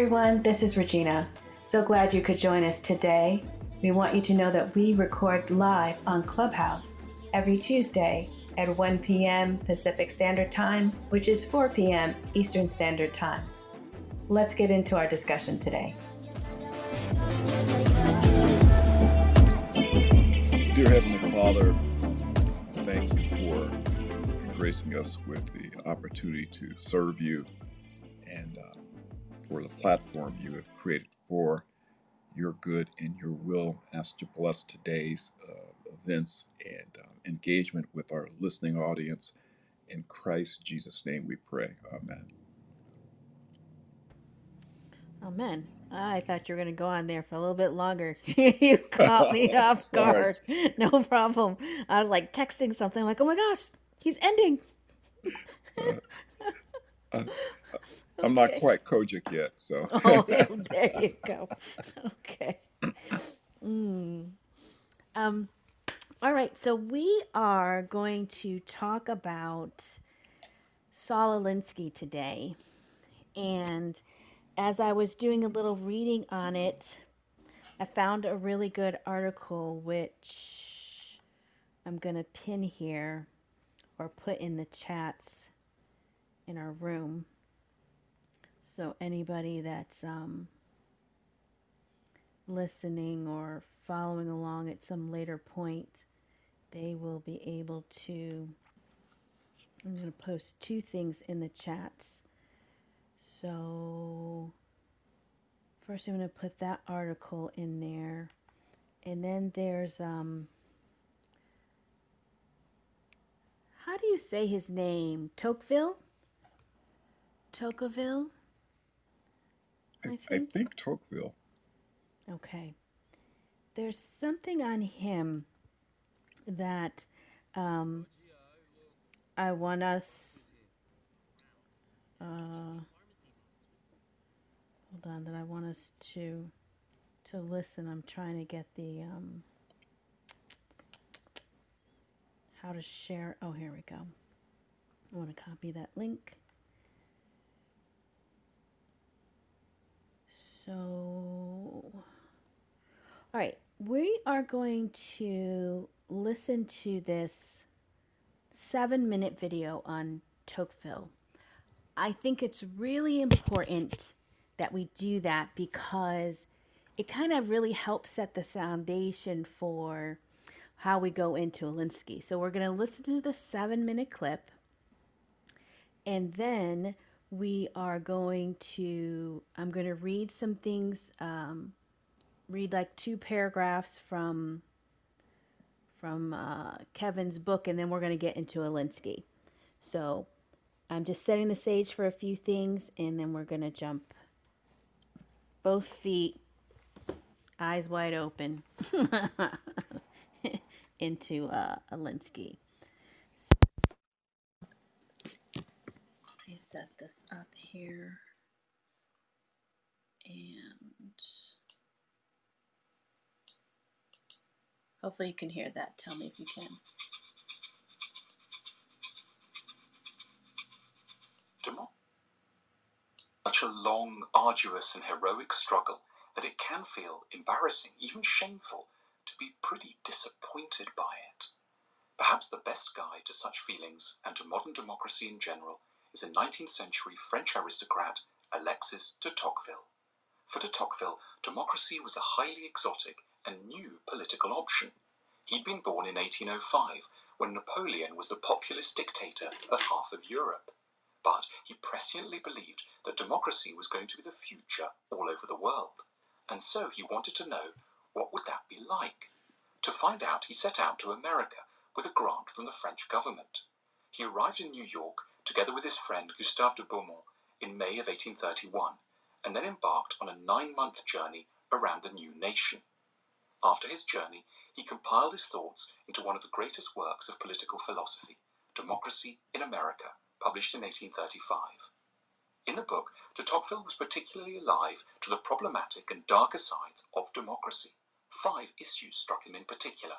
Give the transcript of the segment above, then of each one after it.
everyone, this is Regina. So glad you could join us today. We want you to know that we record live on Clubhouse every Tuesday at 1 p.m. Pacific Standard Time, which is 4 p.m. Eastern Standard Time. Let's get into our discussion today. Dear Heavenly Father, thank you for gracing us with the opportunity to serve you and uh, for the platform you have created for your good and your will. Ask to bless today's uh, events and um, engagement with our listening audience. In Christ Jesus' name we pray. Amen. Amen. I thought you were going to go on there for a little bit longer. you caught me off guard. No problem. I was like texting something like, oh my gosh, he's ending. uh, uh, I'm not quite COGIC yet, so. oh, there you go. Okay. Mm. Um, all right, so we are going to talk about Saul Alinsky today. And as I was doing a little reading on it, I found a really good article which I'm going to pin here or put in the chats in our room. So anybody that's um, listening or following along at some later point, they will be able to. I'm going to post two things in the chats. So, first, I'm going to put that article in there. And then there's, um, how do you say his name? Tocqueville? Tocqueville? I, I, think. I think Tocqueville. Okay. There's something on him that um, I want us. Uh, hold on, that I want us to to listen. I'm trying to get the um, how to share. Oh, here we go. I want to copy that link. So, all right, we are going to listen to this seven minute video on Tocqueville. I think it's really important that we do that because it kind of really helps set the foundation for how we go into Alinsky. So we're going to listen to the seven minute clip and then we are going to, I'm going to read some things, um, read like two paragraphs from from uh, Kevin's book, and then we're going to get into Alinsky. So I'm just setting the stage for a few things, and then we're going to jump both feet, eyes wide open, into uh, Alinsky. So let me set this up here. And Hopefully you can hear that. Tell me if you can. Such a long, arduous, and heroic struggle that it can feel embarrassing, even shameful, to be pretty disappointed by it. Perhaps the best guide to such feelings and to modern democracy in general is a 19th century French aristocrat, Alexis de Tocqueville. For de Tocqueville, democracy was a highly exotic and new political option. He'd been born in 1805, when Napoleon was the populist dictator of half of Europe. But he presciently believed that democracy was going to be the future all over the world. And so he wanted to know what would that be like. To find out, he set out to America with a grant from the French government. He arrived in New York together with his friend Gustave de Beaumont in May of 1831, and then embarked on a nine month journey around the new nation. After his journey, he compiled his thoughts into one of the greatest works of political philosophy, Democracy in America, published in 1835. In the book, de Tocqueville was particularly alive to the problematic and darker sides of democracy. Five issues struck him in particular.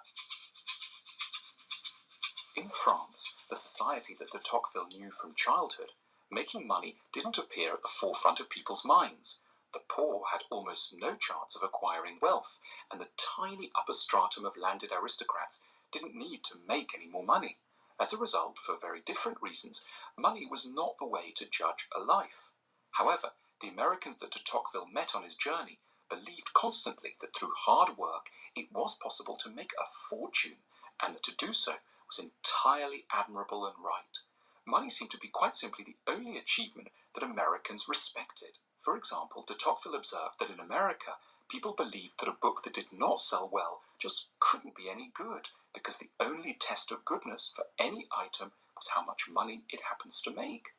In France, the society that de Tocqueville knew from childhood, making money didn't appear at the forefront of people's minds. The poor had almost no chance of acquiring wealth, and the tiny upper stratum of landed aristocrats didn't need to make any more money. As a result, for very different reasons, money was not the way to judge a life. However, the Americans that de Tocqueville met on his journey believed constantly that through hard work it was possible to make a fortune, and that to do so was entirely admirable and right. Money seemed to be quite simply the only achievement that Americans respected. For example, de Tocqueville observed that in America, people believed that a book that did not sell well just couldn't be any good, because the only test of goodness for any item was how much money it happens to make.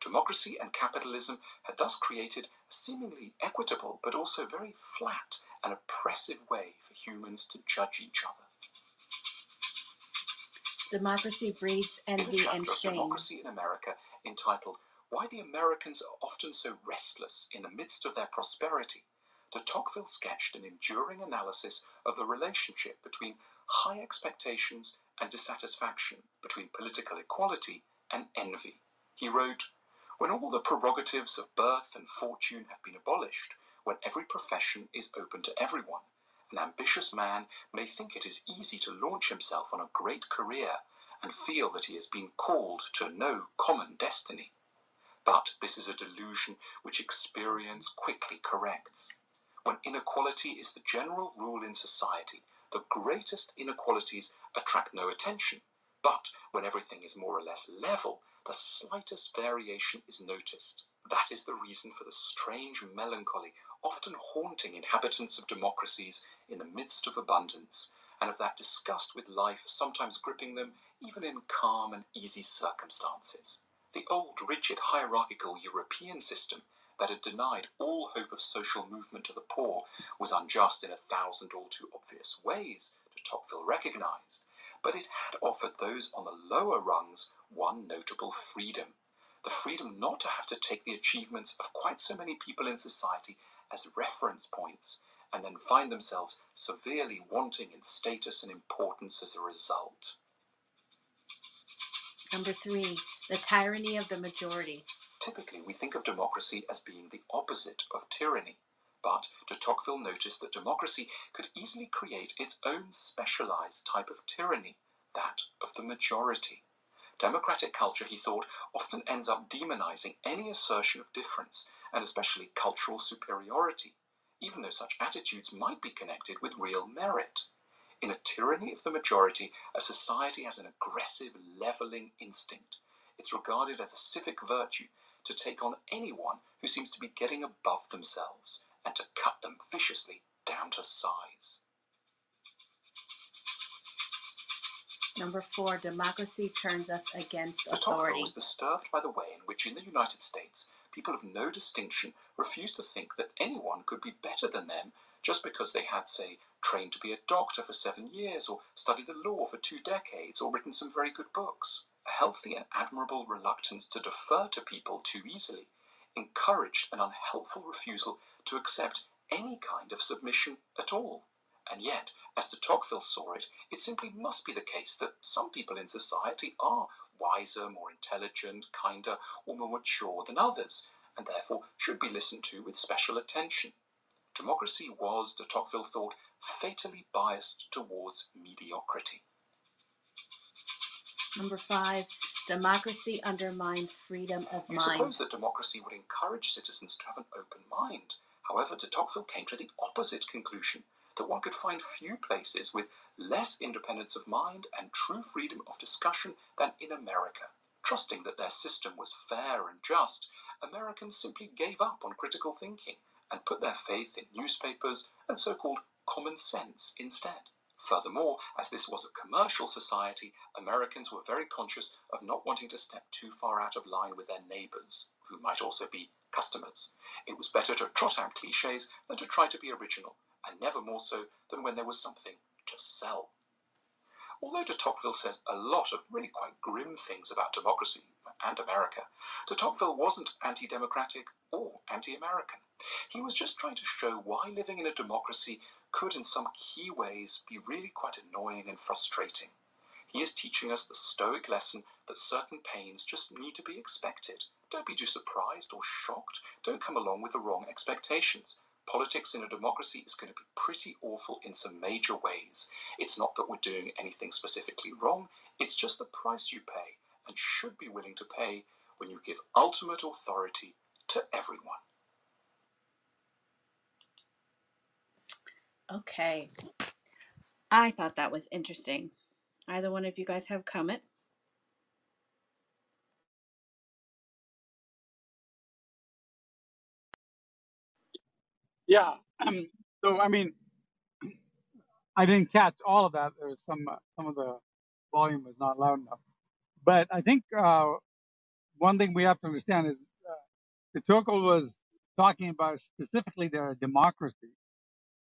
Democracy and capitalism had thus created a seemingly equitable but also very flat and oppressive way for humans to judge each other. Democracy breeds envy and shame. Democracy in America, entitled Why the Americans Are Often So Restless in the Midst of Their Prosperity, de Tocqueville sketched an enduring analysis of the relationship between high expectations and dissatisfaction, between political equality and envy. He wrote, When all the prerogatives of birth and fortune have been abolished, when every profession is open to everyone, an ambitious man may think it is easy to launch himself on a great career and feel that he has been called to no common destiny. But this is a delusion which experience quickly corrects. When inequality is the general rule in society, the greatest inequalities attract no attention. But when everything is more or less level, the slightest variation is noticed. That is the reason for the strange melancholy often haunting inhabitants of democracies in the midst of abundance, and of that disgust with life sometimes gripping them even in calm and easy circumstances. The old rigid hierarchical European system that had denied all hope of social movement to the poor was unjust in a thousand all too obvious ways, de Tocqueville recognized, but it had offered those on the lower rungs one notable freedom the freedom not to have to take the achievements of quite so many people in society as reference points and then find themselves severely wanting in status and importance as a result. Number three, the tyranny of the majority. Typically, we think of democracy as being the opposite of tyranny. But de Tocqueville noticed that democracy could easily create its own specialized type of tyranny, that of the majority. Democratic culture, he thought, often ends up demonizing any assertion of difference, and especially cultural superiority, even though such attitudes might be connected with real merit. In a tyranny of the majority, a society has an aggressive, leveling instinct. It's regarded as a civic virtue to take on anyone who seems to be getting above themselves and to cut them viciously down to size. Number four, democracy turns us against De Tocqueville authority. was disturbed by the way in which, in the United States, people of no distinction refused to think that anyone could be better than them just because they had, say, trained to be a doctor for seven years, or studied the law for two decades, or written some very good books. A healthy and admirable reluctance to defer to people too easily encouraged an unhelpful refusal to accept any kind of submission at all. And yet, as de Tocqueville saw it, it simply must be the case that some people in society are wiser, more intelligent, kinder, or more mature than others, and therefore should be listened to with special attention. Democracy was, de Tocqueville thought, fatally biased towards mediocrity. Number five, democracy undermines freedom of You'd mind. suppose that democracy would encourage citizens to have an open mind. However, de Tocqueville came to the opposite conclusion that one could find few places with less independence of mind and true freedom of discussion than in America. Trusting that their system was fair and just, Americans simply gave up on critical thinking and put their faith in newspapers and so called common sense instead. Furthermore, as this was a commercial society, Americans were very conscious of not wanting to step too far out of line with their neighbors, who might also be customers. It was better to trot out cliches than to try to be original, and never more so than when there was something to sell. Although de Tocqueville says a lot of really quite grim things about democracy and America, de Tocqueville wasn't anti democratic or anti American. He was just trying to show why living in a democracy could, in some key ways, be really quite annoying and frustrating. He is teaching us the Stoic lesson that certain pains just need to be expected, Don't be too surprised or shocked. Don't come along with the wrong expectations. Politics in a democracy is going to be pretty awful in some major ways. It's not that we're doing anything specifically wrong, it's just the price you pay and should be willing to pay when you give ultimate authority to everyone. Okay. I thought that was interesting. Either one of you guys have comment? Yeah. Um, so I mean, I didn't catch all of that. There was some uh, some of the volume was not loud enough. But I think uh, one thing we have to understand is uh, the Tocqueville was talking about specifically their democracy,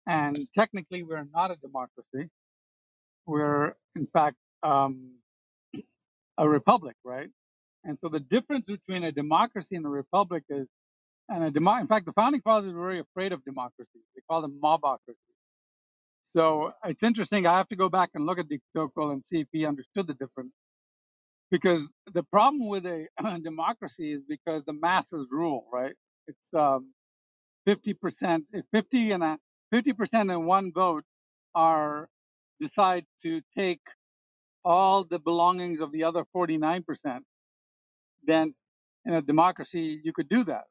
and technically we're not a democracy. We're in fact um, a republic, right? And so the difference between a democracy and a republic is, and a demo- in fact, the founding fathers were very afraid of democracy. They called them mobocracy. So it's interesting. I have to go back and look at de Tocqueville and see if he understood the difference. Because the problem with a democracy is because the masses rule, right? It's um, 50%, if 50 and a 50% in one vote are decide to take all the belongings of the other 49%, then in a democracy, you could do that.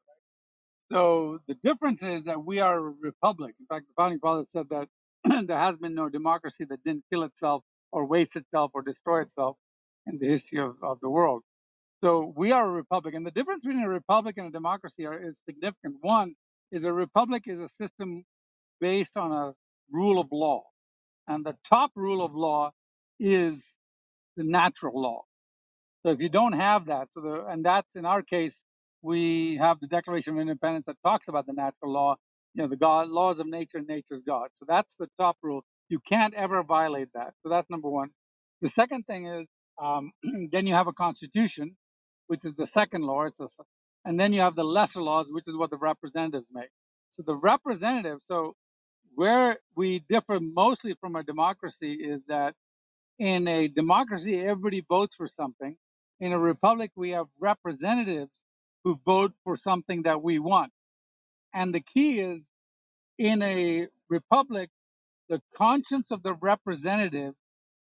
So the difference is that we are a republic. In fact, the founding fathers said that there has been no democracy that didn't kill itself or waste itself or destroy itself in the history of, of the world. So we are a republic. And the difference between a republic and a democracy are, is significant. One is a republic is a system based on a rule of law. And the top rule of law is the natural law. So if you don't have that, so the, and that's in our case, we have the Declaration of Independence that talks about the natural law, you know, the God, laws of nature and nature's God. So that's the top rule. You can't ever violate that. So that's number one. The second thing is, um, then you have a constitution, which is the second law. It's a, and then you have the lesser laws, which is what the representatives make. So the representative, so where we differ mostly from a democracy is that in a democracy, everybody votes for something. In a republic, we have representatives who vote for something that we want. And the key is in a republic, the conscience of the representative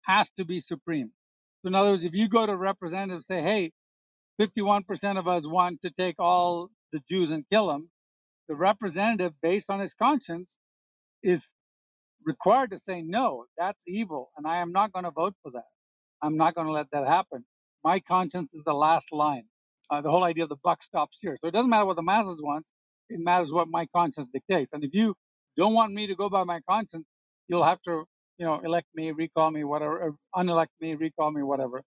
has to be supreme. So, in other words, if you go to representatives and say, hey, 51% of us want to take all the Jews and kill them, the representative, based on his conscience, is required to say, no, that's evil, and I am not going to vote for that. I'm not going to let that happen. My conscience is the last line. Uh, the whole idea of the buck stops here. So it doesn't matter what the masses want, it matters what my conscience dictates. And if you don't want me to go by my conscience, you'll have to, you know, elect me, recall me, whatever, unelect me, recall me, whatever.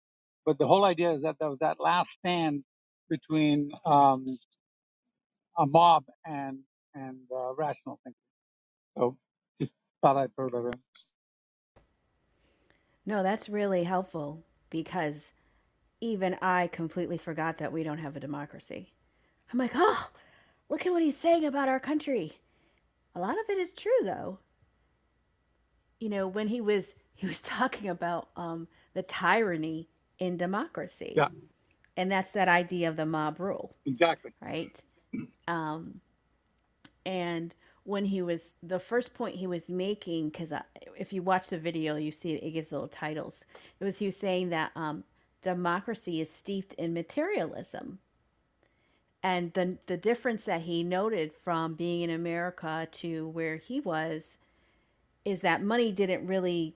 But the whole idea is that there was that last stand between um, a mob and and uh, rational thinking. So just thought I'd throw that in. No, that's really helpful because even I completely forgot that we don't have a democracy. I'm like, oh, look at what he's saying about our country. A lot of it is true, though. You know, when he was he was talking about um, the tyranny in democracy, Yeah, and that's that idea of the mob rule, exactly. right? Um, and when he was the first point he was making, because if you watch the video, you see it gives little titles. It was he was saying that um, democracy is steeped in materialism. And the, the difference that he noted from being in America to where he was is that money didn't really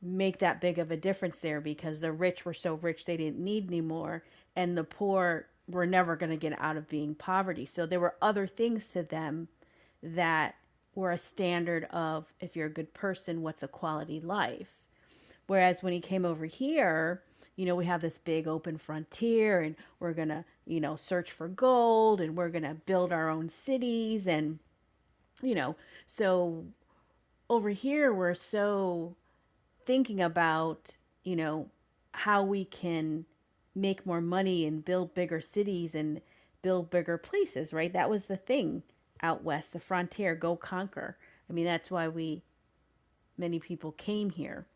make that big of a difference there because the rich were so rich they didn't need any more, and the poor were never going to get out of being poverty. So there were other things to them that were a standard of if you're a good person, what's a quality life. Whereas when he came over here, you know, we have this big open frontier and we're going to, you know, search for gold and we're going to build our own cities. And, you know, so over here, we're so thinking about, you know, how we can make more money and build bigger cities and build bigger places, right? That was the thing out west, the frontier, go conquer. I mean, that's why we, many people came here.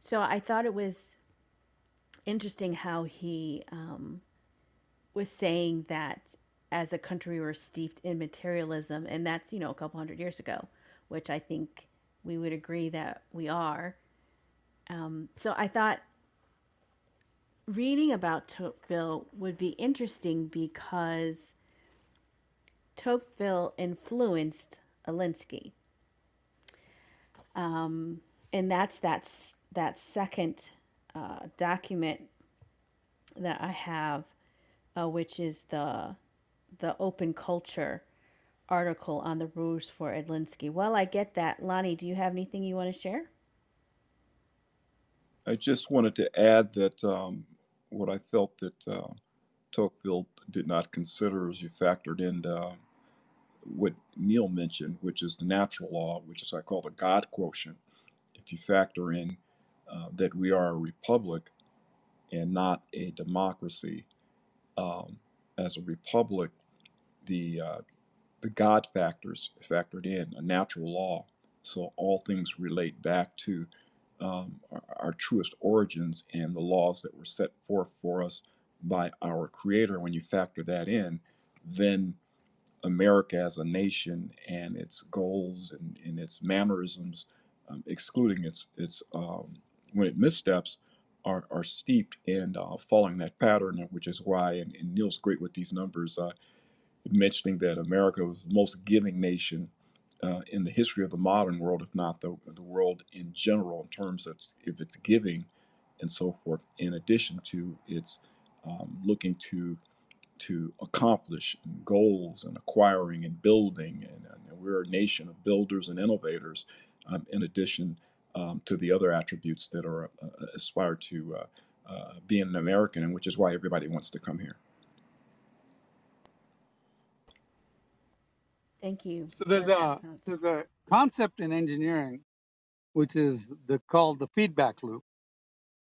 So I thought it was interesting how he um, was saying that as a country we were steeped in materialism, and that's, you know, a couple hundred years ago, which I think we would agree that we are. Um, so I thought reading about Tocqueville would be interesting because Tocqueville influenced Alinsky. Um, and that's that's that second uh, document that I have, uh, which is the the open culture article on the rules for Alinsky. Well, I get that. Lonnie, do you have anything you want to share? I just wanted to add that um, what I felt that uh, Tocqueville did not consider as you factored in uh, what Neil mentioned, which is the natural law, which is what I call the God quotient. If you factor in uh, that we are a republic and not a democracy, um, as a republic, the uh, the God factors factored in a natural law. So all things relate back to um, our, our, truest origins and the laws that were set forth for us by our Creator. When you factor that in, then America as a nation and its goals and, and its mannerisms, um, excluding its its um, when it missteps, are, are steeped in uh, following that pattern, which is why, and, and Neil's great with these numbers, uh, mentioning that America was the most giving nation uh, in the history of the modern world, if not the, the world in general, in terms of if it's giving and so forth, in addition to its um, looking to to accomplish goals and acquiring and building. And, and we're a nation of builders and innovators, um, in addition um, to the other attributes that are uh, aspire to uh, uh, being an American, and which is why everybody wants to come here. Thank you. So there's a there's a concept in engineering, which is the called the feedback loop.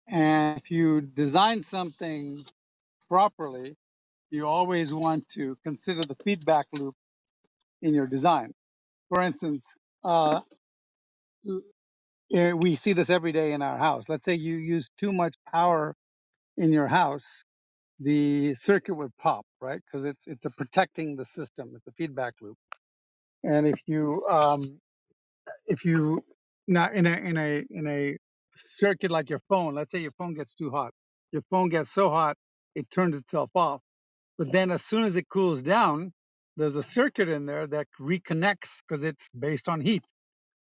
And if you design something properly, you always want to consider the feedback loop in your design. For instance, uh, eh, we see this every day in our house. Let's say you use too much power in your house, the circuit would pop, right? Because it's it's a protecting the system. It's a feedback loop. And if you um, if you not in a in a in a circuit like your phone, let's say your phone gets too hot, your phone gets so hot it turns itself off. But then as soon as it cools down, there's a circuit in there that reconnects because it's based on heat.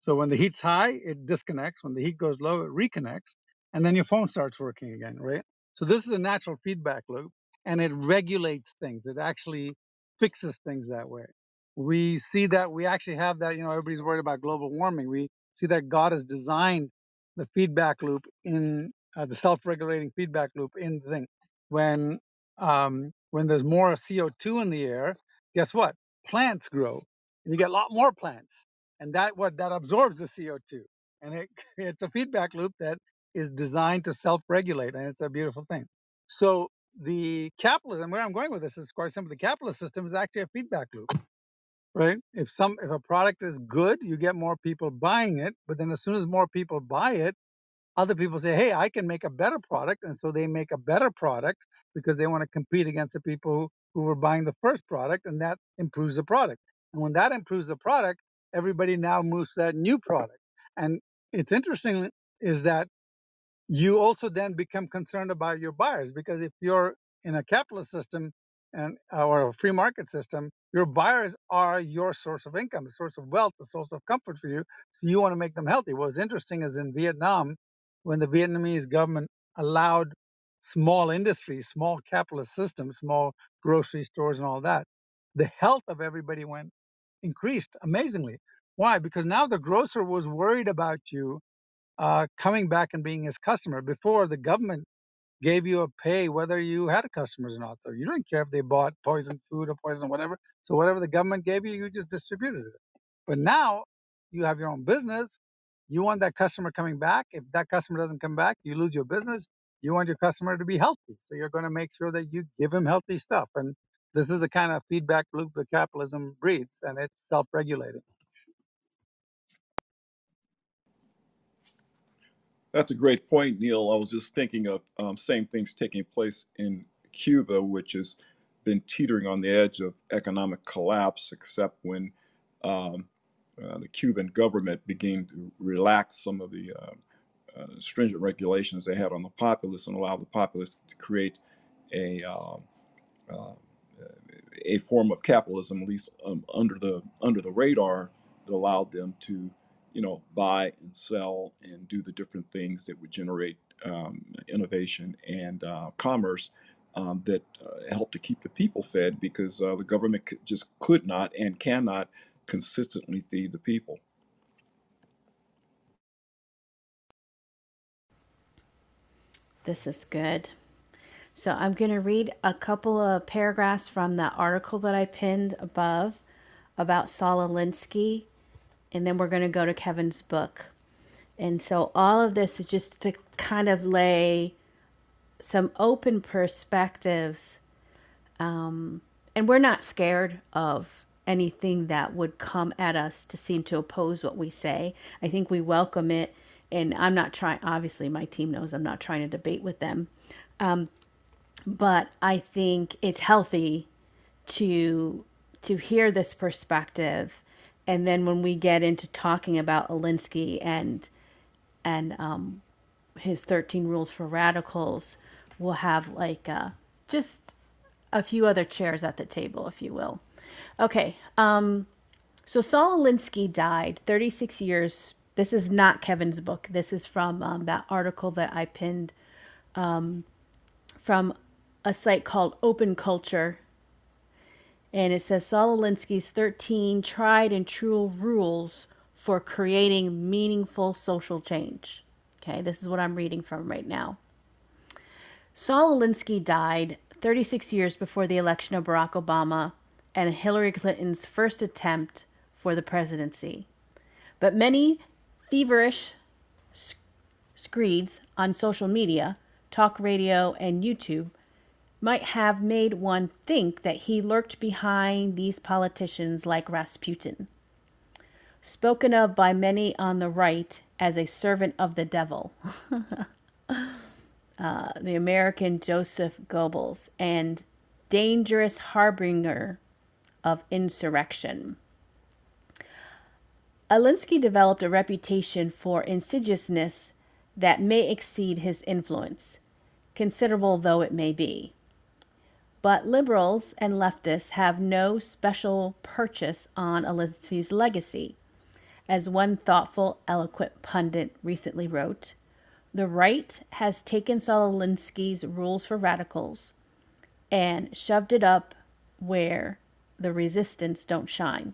So when the heat's high, it disconnects. When the heat goes low, it reconnects, and then your phone starts working again, right? So this is a natural feedback loop, and it regulates things. It actually fixes things that way we see that we actually have that, you know, everybody's worried about global warming. We see that God has designed the feedback loop in uh, the self-regulating feedback loop in the thing. When um, when there's more CO2 in the air, guess what? Plants grow, and you get a lot more plants, and that what that absorbs the CO2, and it it's a feedback loop that is designed to self-regulate, and it's a beautiful thing. So the capitalism, where I'm going with this is quite simple. The capitalist system is actually a feedback loop right? If some if a product is good, you get more people buying it, but then as soon as more people buy it, other people say, "Hey, I can make a better product," and so they make a better product because they want to compete against the people who, were buying the first product, and that improves the product. And when that improves the product, everybody now moves to that new product. And it's interesting is that you also then become concerned about your buyers because if you're in a capitalist system and or a free market system, your buyers are your source of income, the source of wealth, the source of comfort for you. So you want to make them healthy. What's interesting is in Vietnam, when the Vietnamese government allowed small industries, small capitalist systems, small grocery stores, and all that, the health of everybody went increased amazingly. Why? Because now the grocer was worried about you uh, coming back and being his customer. Before the government gave you a pay whether you had customers or not. So you didn't care if they bought poison food or poison whatever. So whatever the government gave you, you just distributed it. But now you have your own business. You want that customer coming back. If that customer doesn't come back, you lose your business. You want your customer to be healthy. So you're going to make sure that you give him healthy stuff. And this is the kind of feedback loop that capitalism breeds, and it's self regulating. That's a great point, Neil. I was just thinking of um, same things taking place in Cuba, which has been teetering on the edge of economic collapse, except when um, uh, the Cuban government began to relax some of the uh, uh, stringent regulations they had on the populace and allow the populace to create a um, uh, a form of capitalism, at least um, under the under the radar, that allowed them to, you know, buy and sell and do the different things that would generate um, innovation and uh, commerce um, that uh, help to keep the people fed because uh, the government just could not and cannot consistently feed the people. This is good. So I'm going to read a couple of paragraphs from that article that I pinned above about Saul Alinsky, and then we're going to go to Kevin's book. And so all of this is just to kind of lay some open perspectives. Um, and we're not scared of anything that would come at us to seem to oppose what we say. I think we welcome it. And I'm not trying, obviously, my team knows I'm not trying to debate with them. Um, but I think it's healthy to to hear this perspective and then when we get into talking about Alinsky and and um, his 13 rules for radicals we'll have like uh, just a few other chairs at the table if you will okay um, so Saul Alinsky died 36 years this is not Kevin's book this is from um, that article that I pinned um, from a site called Open Culture. And it says Saul Alinsky's 13 tried and true rules for creating meaningful social change. Okay, this is what I'm reading from right now. Saul Alinsky died 36 years before the election of Barack Obama and Hillary Clinton's first attempt for the presidency. But many feverish screeds on social media, talk radio, and YouTube might have made one think that he lurked behind these politicians like Rasputin, spoken of by many on the right as a servant of the devil. uh, the American Joseph Goebbels and dangerous harbinger of insurrection. Alinsky developed a reputation for insidiousness that may exceed his influence, considerable though it may be. But liberals and leftists have no special purchase on Alinsky's legacy. As one thoughtful, eloquent pundit recently wrote, the right has taken Saul Alinsky's rules for radicals and shoved it up where the resistance don't shine.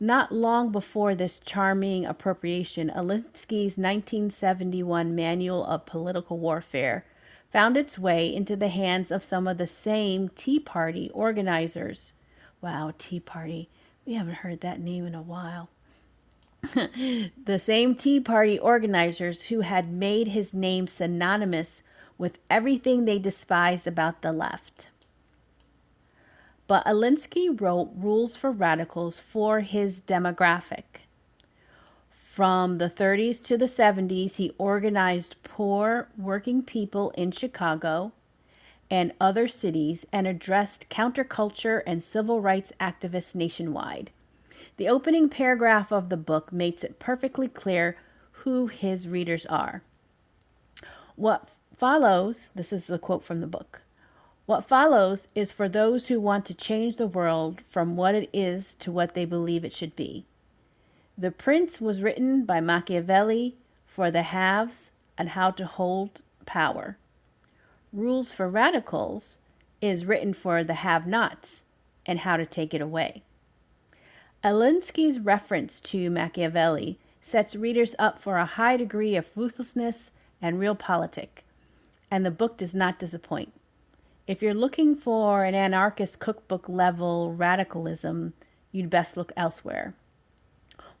Not long before this charming appropriation, Alinsky's 1971 Manual of Political Warfare found its way into the hands of some of the same Tea Party organizers. Wow, Tea Party. We haven't heard that name in a while. the same Tea Party organizers who had made his name synonymous with everything they despised about the left. But Alinsky wrote rules for radicals for his demographic. From the 30s to the 70s, he organized poor working people in Chicago and other cities and addressed counterculture and civil rights activists nationwide. The opening paragraph of the book makes it perfectly clear who his readers are. What follows, this is a quote from the book. What follows is for those who want to change the world from what it is to what they believe it should be. The Prince was written by Machiavelli for the haves and how to hold power. Rules for Radicals is written for the have nots and how to take it away. Alinsky's reference to Machiavelli sets readers up for a high degree of ruthlessness and real realpolitik, and the book does not disappoint. If you're looking for an anarchist cookbook level radicalism, you'd best look elsewhere.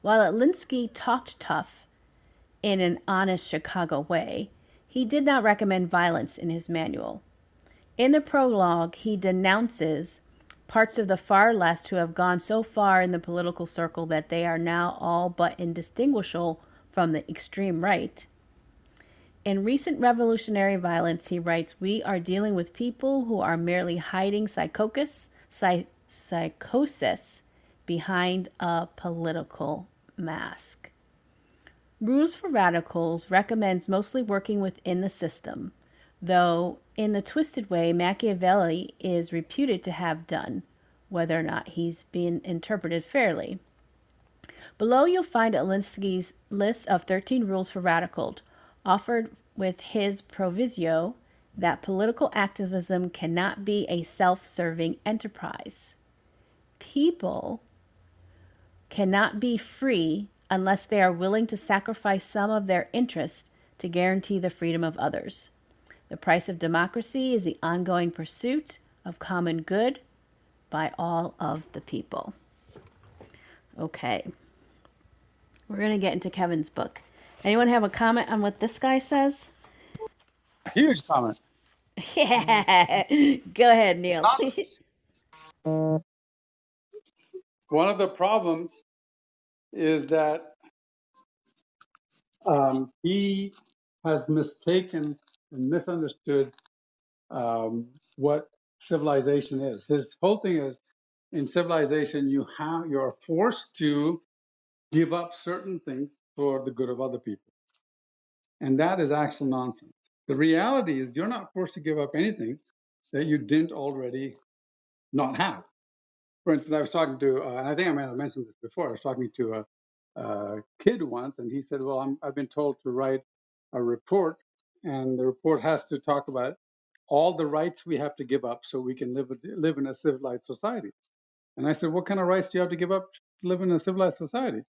While Alinsky talked tough in an honest Chicago way, he did not recommend violence in his manual. In the prologue, he denounces parts of the far left who have gone so far in the political circle that they are now all but indistinguishable from the extreme right. In recent revolutionary violence, he writes, we are dealing with people who are merely hiding psychosis, psy- psychosis behind a political mask. Rules for Radicals recommends mostly working within the system, though in the twisted way Machiavelli is reputed to have done, whether or not he's been interpreted fairly. Below you'll find Alinsky's list of 13 rules for radicals, offered with his proviso that political activism cannot be a self-serving enterprise. People cannot be free unless they are willing to sacrifice some of their interest to guarantee the freedom of others. The price of democracy is the ongoing pursuit of common good by all of the people. Okay. We're going to get into Kevin's book. Anyone have a comment on what this guy says? Huge comment. Yeah. Go ahead, Neil. One of the problems is that um, he has mistaken and misunderstood um, what civilization is. His whole thing is in civilization, you have you are forced to give up certain things for the good of other people, and that is actual nonsense. The reality is you're not forced to give up anything that you didn't already not have. For instance, I was talking to, uh, and I think I might have mentioned this before. I was talking to a, a kid once, and he said, "Well, I'm, I've been told to write a report, and the report has to talk about all the rights we have to give up so we can live live in a civilized society." And I said, "What kind of rights do you have to give up to live in a civilized society?"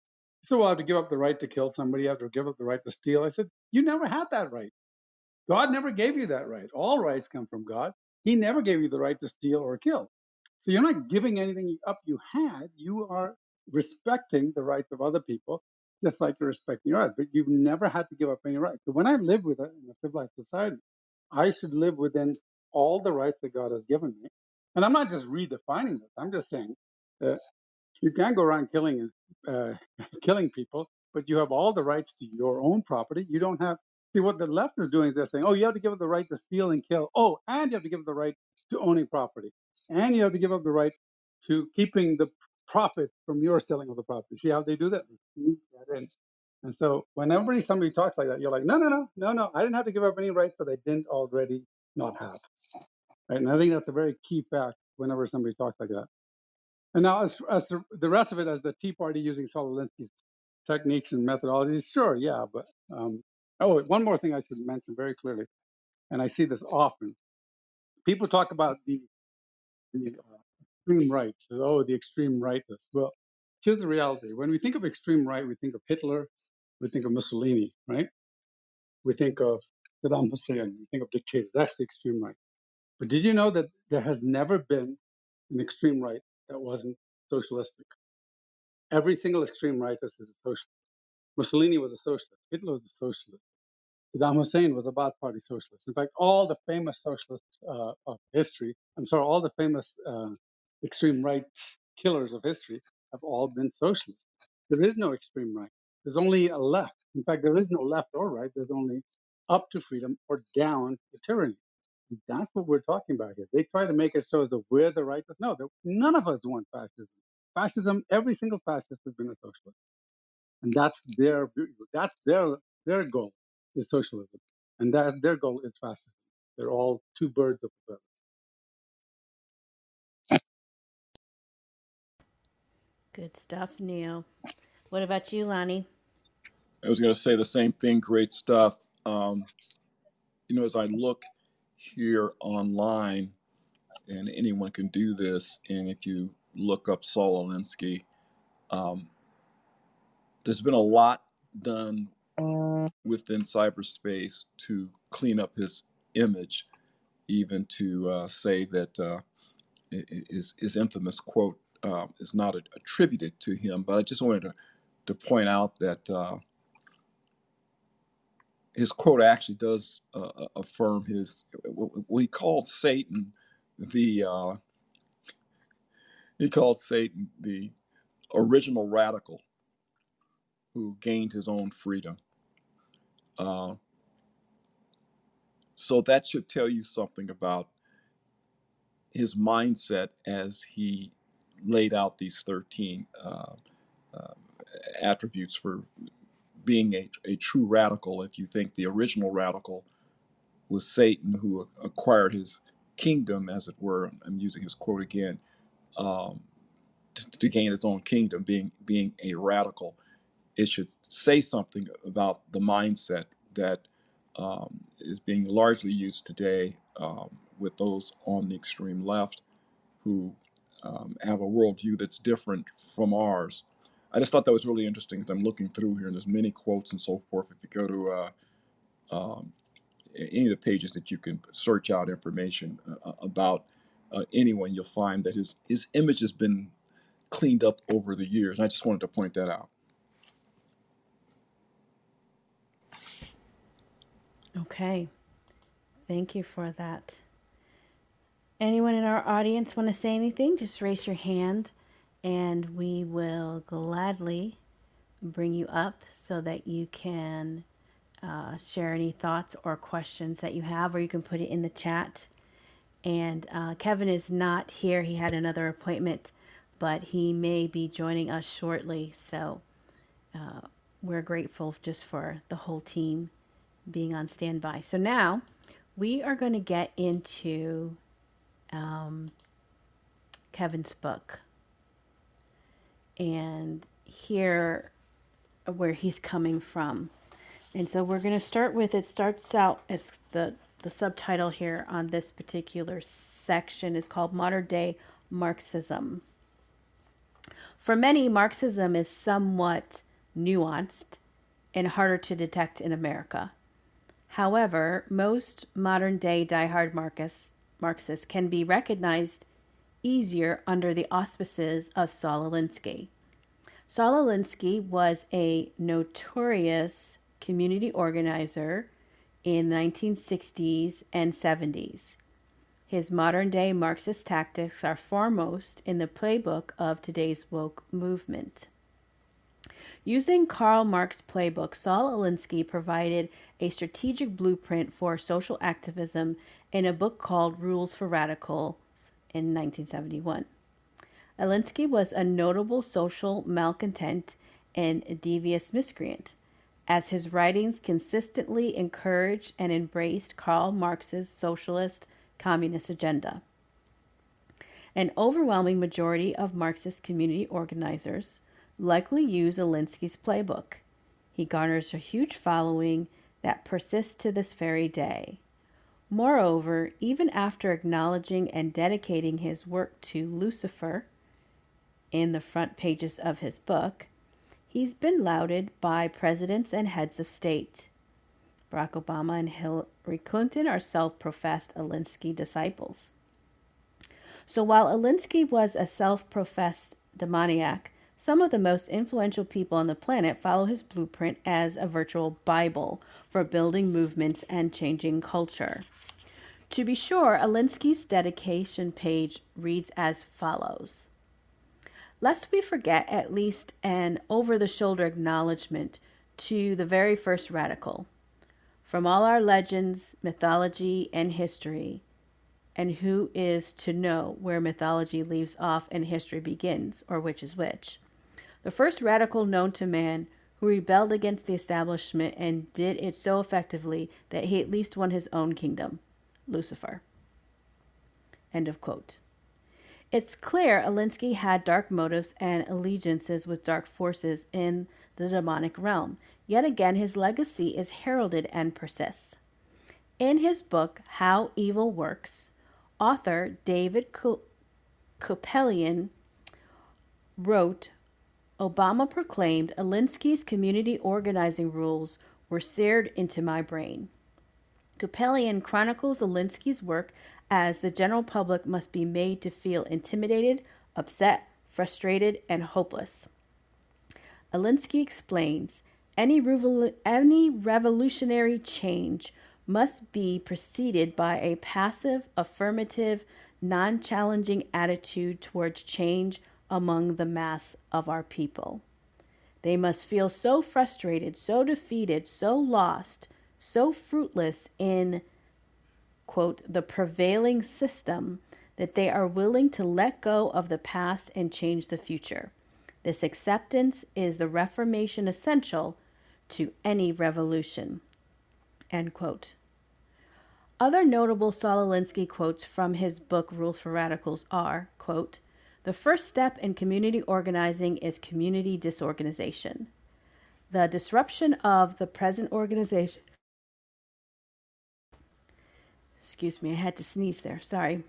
He said, "Well, I have to give up the right to kill somebody. I have to give up the right to steal." I said, "You never had that right. God never gave you that right. All rights come from God. He never gave you the right to steal or kill. So you're not giving anything up you had. You are respecting the rights of other people, just like you're respecting your rights. But you've never had to give up any rights. So when I live with it in a civilized society, I should live within all the rights that God has given me. And I'm not just redefining this. I'm just saying that you can't go around killing uh, killing people, but you have all the rights to your own property. You don't have See, what the left is doing they're saying, oh, you have to give up the right to steal and kill. Oh, and you have to give up the right to owning property. And you have to give up the right to keeping the profit from your selling of the property. See how they do that? That in. And so whenever somebody talks like that, you're like, no, no, no, no, no. I didn't have to give up any rights that I didn't already not have. Right? And I think that's a very key fact whenever somebody talks like that. And now, as, as the, the rest of it, as the Tea Party using Saul Alinsky's techniques and methodologies, sure, yeah, but um, Oh, one more thing I should mention very clearly, and I see this often. People talk about the, the uh, extreme right. So, oh, the extreme right. Is. Well, here's the reality. When we think of extreme right, we think of Hitler, we think of Mussolini, right? We think of Saddam Hussein, we think of dictators. That's the extreme right. But did you know that there has never been an extreme right that wasn't socialistic? Every single extreme right is a socialist. Mussolini was a socialist. Hitler was a socialist. Saddam Hussein was a Baath Party socialist. In fact, all the famous socialists uh, of history, I'm sorry, all the famous uh, extreme right killers of history have all been socialists. There is no extreme right. There's only a left. In fact, there is no left or right. There's only up to freedom or down to tyranny. That's what we're talking about here. They try to make it so that we're the righteous. No, none of us want fascism. Fascism, every single fascist has been a socialist, and that's their that's their their goal is socialism, and that their goal is fascism. They're all two birds of a feather. Good stuff, Neil. What about you, Lonnie? I was going to say the same thing. Great stuff. Um, you know, as I look here online, and anyone can do this, and if you look up Saul Alinsky, um, there's been a lot done within cyberspace to clean up his image, even to uh, say that uh, his, his infamous quote uh, is not attributed to him. But I just wanted to, to point out that uh, his quote actually does uh, affirm his, what he called Satan the, uh, he called Satan the original radical who gained his own freedom. Uh, So that should tell you something about his mindset as he laid out these 13 uh, uh, attributes for being a, a true radical. If you think the original radical was Satan, who acquired his kingdom, as it were, I'm using his quote again, um, to, to gain his own kingdom, being being a radical, it should say something about the mindset that um, is being largely used today um, with those on the extreme left who um, have a worldview that's different from ours. I just thought that was really interesting because I'm looking through here and there's many quotes and so forth. If you go to uh, um, any of the pages that you can search out information uh, about uh, anyone, you'll find that his, his image has been cleaned up over the years. And I just wanted to point that out. Okay. Thank you for that. Anyone in our audience want to say anything? Just raise your hand and we will gladly bring you up so that you can uh, share any thoughts or questions that you have, or you can put it in the chat. And uh, Kevin is not here, he had another appointment, but he may be joining us shortly. So uh, we're grateful just for the whole team being on standby. So now we are going to get into um, Kevin's book and hear where he's coming from. And so we're going to start with it starts out as the the subtitle here on this particular section is called Modern Day Marxism. For many, Marxism is somewhat nuanced and harder to detect in America. However, most modern day diehard Marxists, can be recognized easier under the auspices of Saul Alinsky. Saul Alinsky was a notorious community organizer in the 1960s and 70s. His modern day Marxist tactics are foremost in the playbook of today's woke movement. Using Karl Marx's playbook, Saul Alinsky provided a strategic blueprint for social activism in a book called Rules for Radicals in 1971. Alinsky was a notable social malcontent and devious miscreant, as his writings consistently encouraged and embraced Karl Marx's socialist communist agenda. An overwhelming majority of Marxist community organizers likely use Alinsky's playbook. He garners a huge following that persists to this very day. Moreover, even after acknowledging and dedicating his work to Lucifer in the front pages of his book, he's been lauded by presidents and heads of state. Barack Obama and Hillary Clinton are self professed Alinsky disciples. So while Alinsky was a self professed demoniac, some of the most influential people on the planet follow his blueprint as a virtual Bible for building movements and changing culture. To be sure, Alinsky's dedication page reads as follows Lest we forget at least an over the shoulder acknowledgement to the very first radical. From all our legends, mythology, and history, and who is to know where mythology leaves off and history begins, or which is which? the first radical known to man who rebelled against the establishment and did it so effectively that he at least won his own kingdom Lucifer. End of quote. It's clear Alinsky had dark motives and allegiances with dark forces in the demonic realm. Yet again, his legacy is heralded and persists. In his book, How Evil Works, author David Kupelian wrote Obama proclaimed Alinsky's community organizing rules were seared into my brain. Kupelian chronicles Alinsky's work as the general public must be made to feel intimidated, upset, frustrated, and hopeless. Alinsky explains any, any revolutionary change must be preceded by a passive, affirmative, non challenging attitude towards change among the mass of our people. They must feel so frustrated, so defeated, so lost, so fruitless in quote, the prevailing system, that they are willing to let go of the past and change the future. This acceptance is the reformation essential to any revolution. End quote. Other notable Saul Alinsky quotes from his book Rules for Radicals are, quote, the first step in community organizing is community disorganization. The disruption of the present organization. Excuse me, I had to sneeze there. Sorry.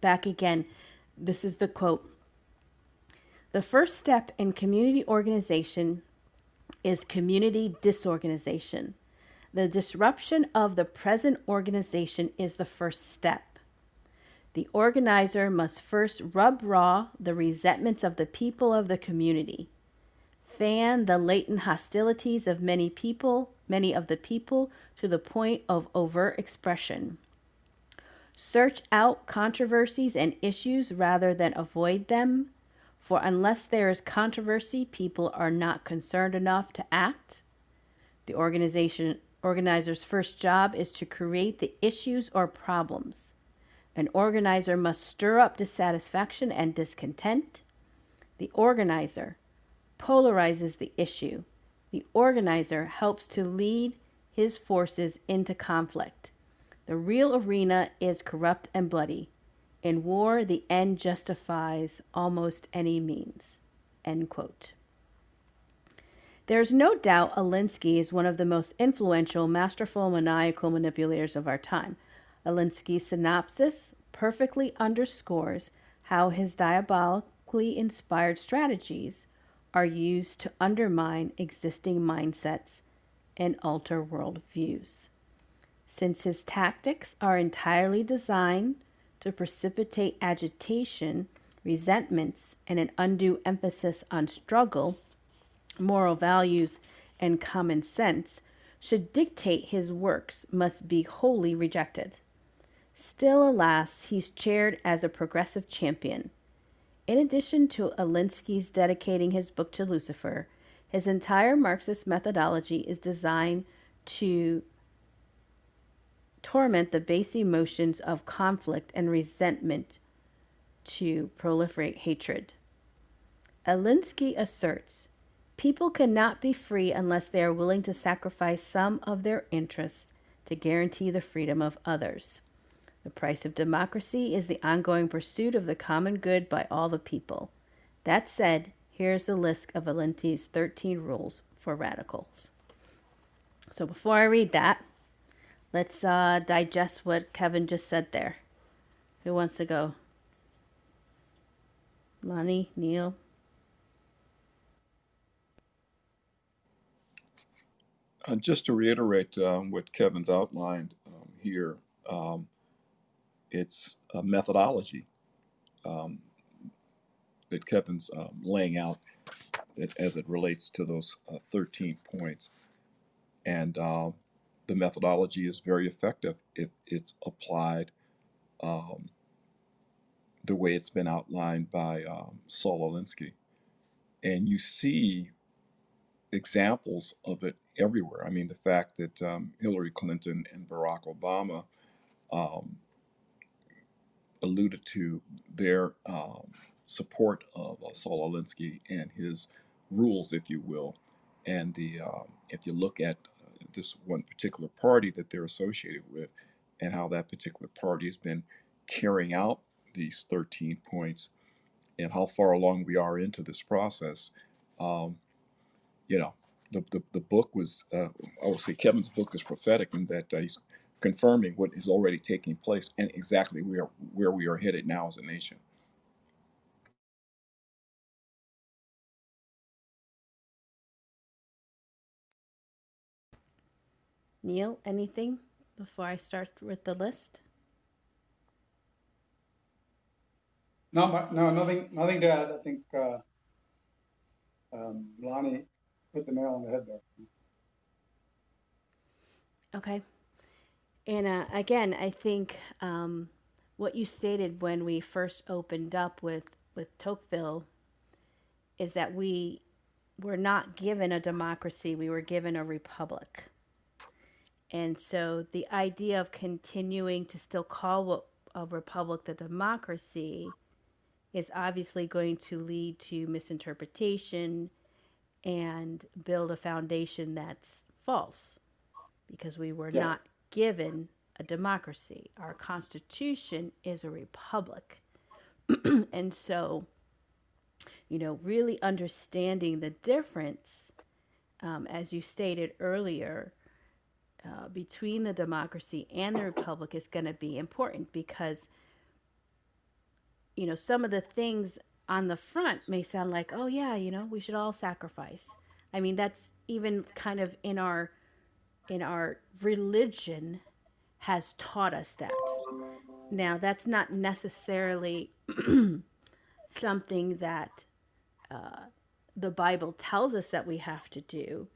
Back again. This is the quote. The first step in community organization is community disorganization. The disruption of the present organization is the first step. The organizer must first rub raw the resentments of the people of the community, fan the latent hostilities of many people, many of the people, to the point of overt expression. Search out controversies and issues rather than avoid them, for unless there is controversy, people are not concerned enough to act. The organization organizer's first job is to create the issues or problems. An organizer must stir up dissatisfaction and discontent. The organizer polarizes the issue. The organizer helps to lead his forces into conflict. The real arena is corrupt and bloody. In war, the end justifies almost any means. End quote. There's no doubt Alinsky is one of the most influential, masterful, maniacal manipulators of our time. Alinsky's synopsis perfectly underscores how his diabolically inspired strategies are used to undermine existing mindsets and alter world views. Since his tactics are entirely designed to precipitate agitation, resentments, and an undue emphasis on struggle, moral values, and common sense should dictate his works must be wholly rejected. Still, alas, he's chaired as a progressive champion. In addition to Alinsky's dedicating his book to Lucifer, his entire Marxist methodology is designed to torment the base emotions of conflict and resentment to proliferate hatred. Alinsky asserts People cannot be free unless they are willing to sacrifice some of their interests to guarantee the freedom of others. The price of democracy is the ongoing pursuit of the common good by all the people. That said, here's the list of Alinsky's 13 rules for radicals. So before I read that, let's uh, digest what Kevin just said there. Who wants to go? Lonnie, Neil? Uh, just to reiterate um, what Kevin's outlined um, here, um, it's a methodology um, that Kevin's um, laying out that as it relates to those uh, 13 points. And uh, the methodology is very effective if it's applied um, the way it's been outlined by Saul Alinsky. And you see examples of it everywhere. I mean, the fact that um, Hillary Clinton and Barack Obama um, alluded to their um, support of uh, Saul Alinsky and his rules, if you will. And the um, if you look at uh, this one particular party that they're associated with, and how that particular party has been carrying out these 13 points, and how far along we are into this process, um, you know, the, the, the book was, uh, I would say Kevin's book is prophetic in that uh, he's confirming what is already taking place and exactly where, where we are headed now as a nation. Neil, anything before I start with the list? No, no, nothing, nothing to add. I think uh, um, Lonnie hit the nail on the head there. Okay. And uh, again, I think um, what you stated when we first opened up with, with Tocqueville is that we were not given a democracy, we were given a republic. And so the idea of continuing to still call what a republic the democracy is obviously going to lead to misinterpretation and build a foundation that's false because we were Yeah. not given a democracy. Our constitution is a republic. and so, you know, really understanding the difference, um, as you stated earlier, uh, between the democracy and the republic is going to be important because you know some of the things on the front may sound like oh yeah you know we should all sacrifice i mean that's even kind of in our in our religion has taught us that. Now that's not necessarily something that uh, the bible tells us that we have to do.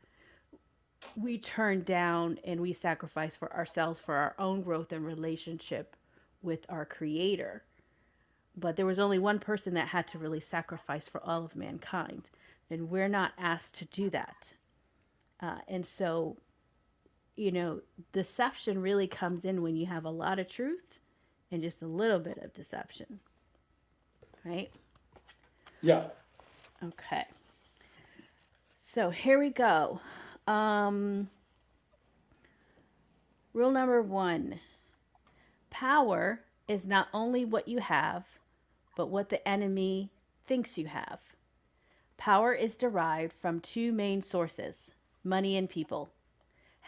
We turn down and we sacrifice for ourselves for our own growth and relationship with our creator. But there was only one person that had to really sacrifice for all of mankind and we're not asked to do that. Uh, and so you know deception really comes in when you have a lot of truth and just a little bit of deception right Yeah. okay so here we go um, rule number one power is not only what you have, but what the enemy thinks you have. Power is derived from two main sources money and people.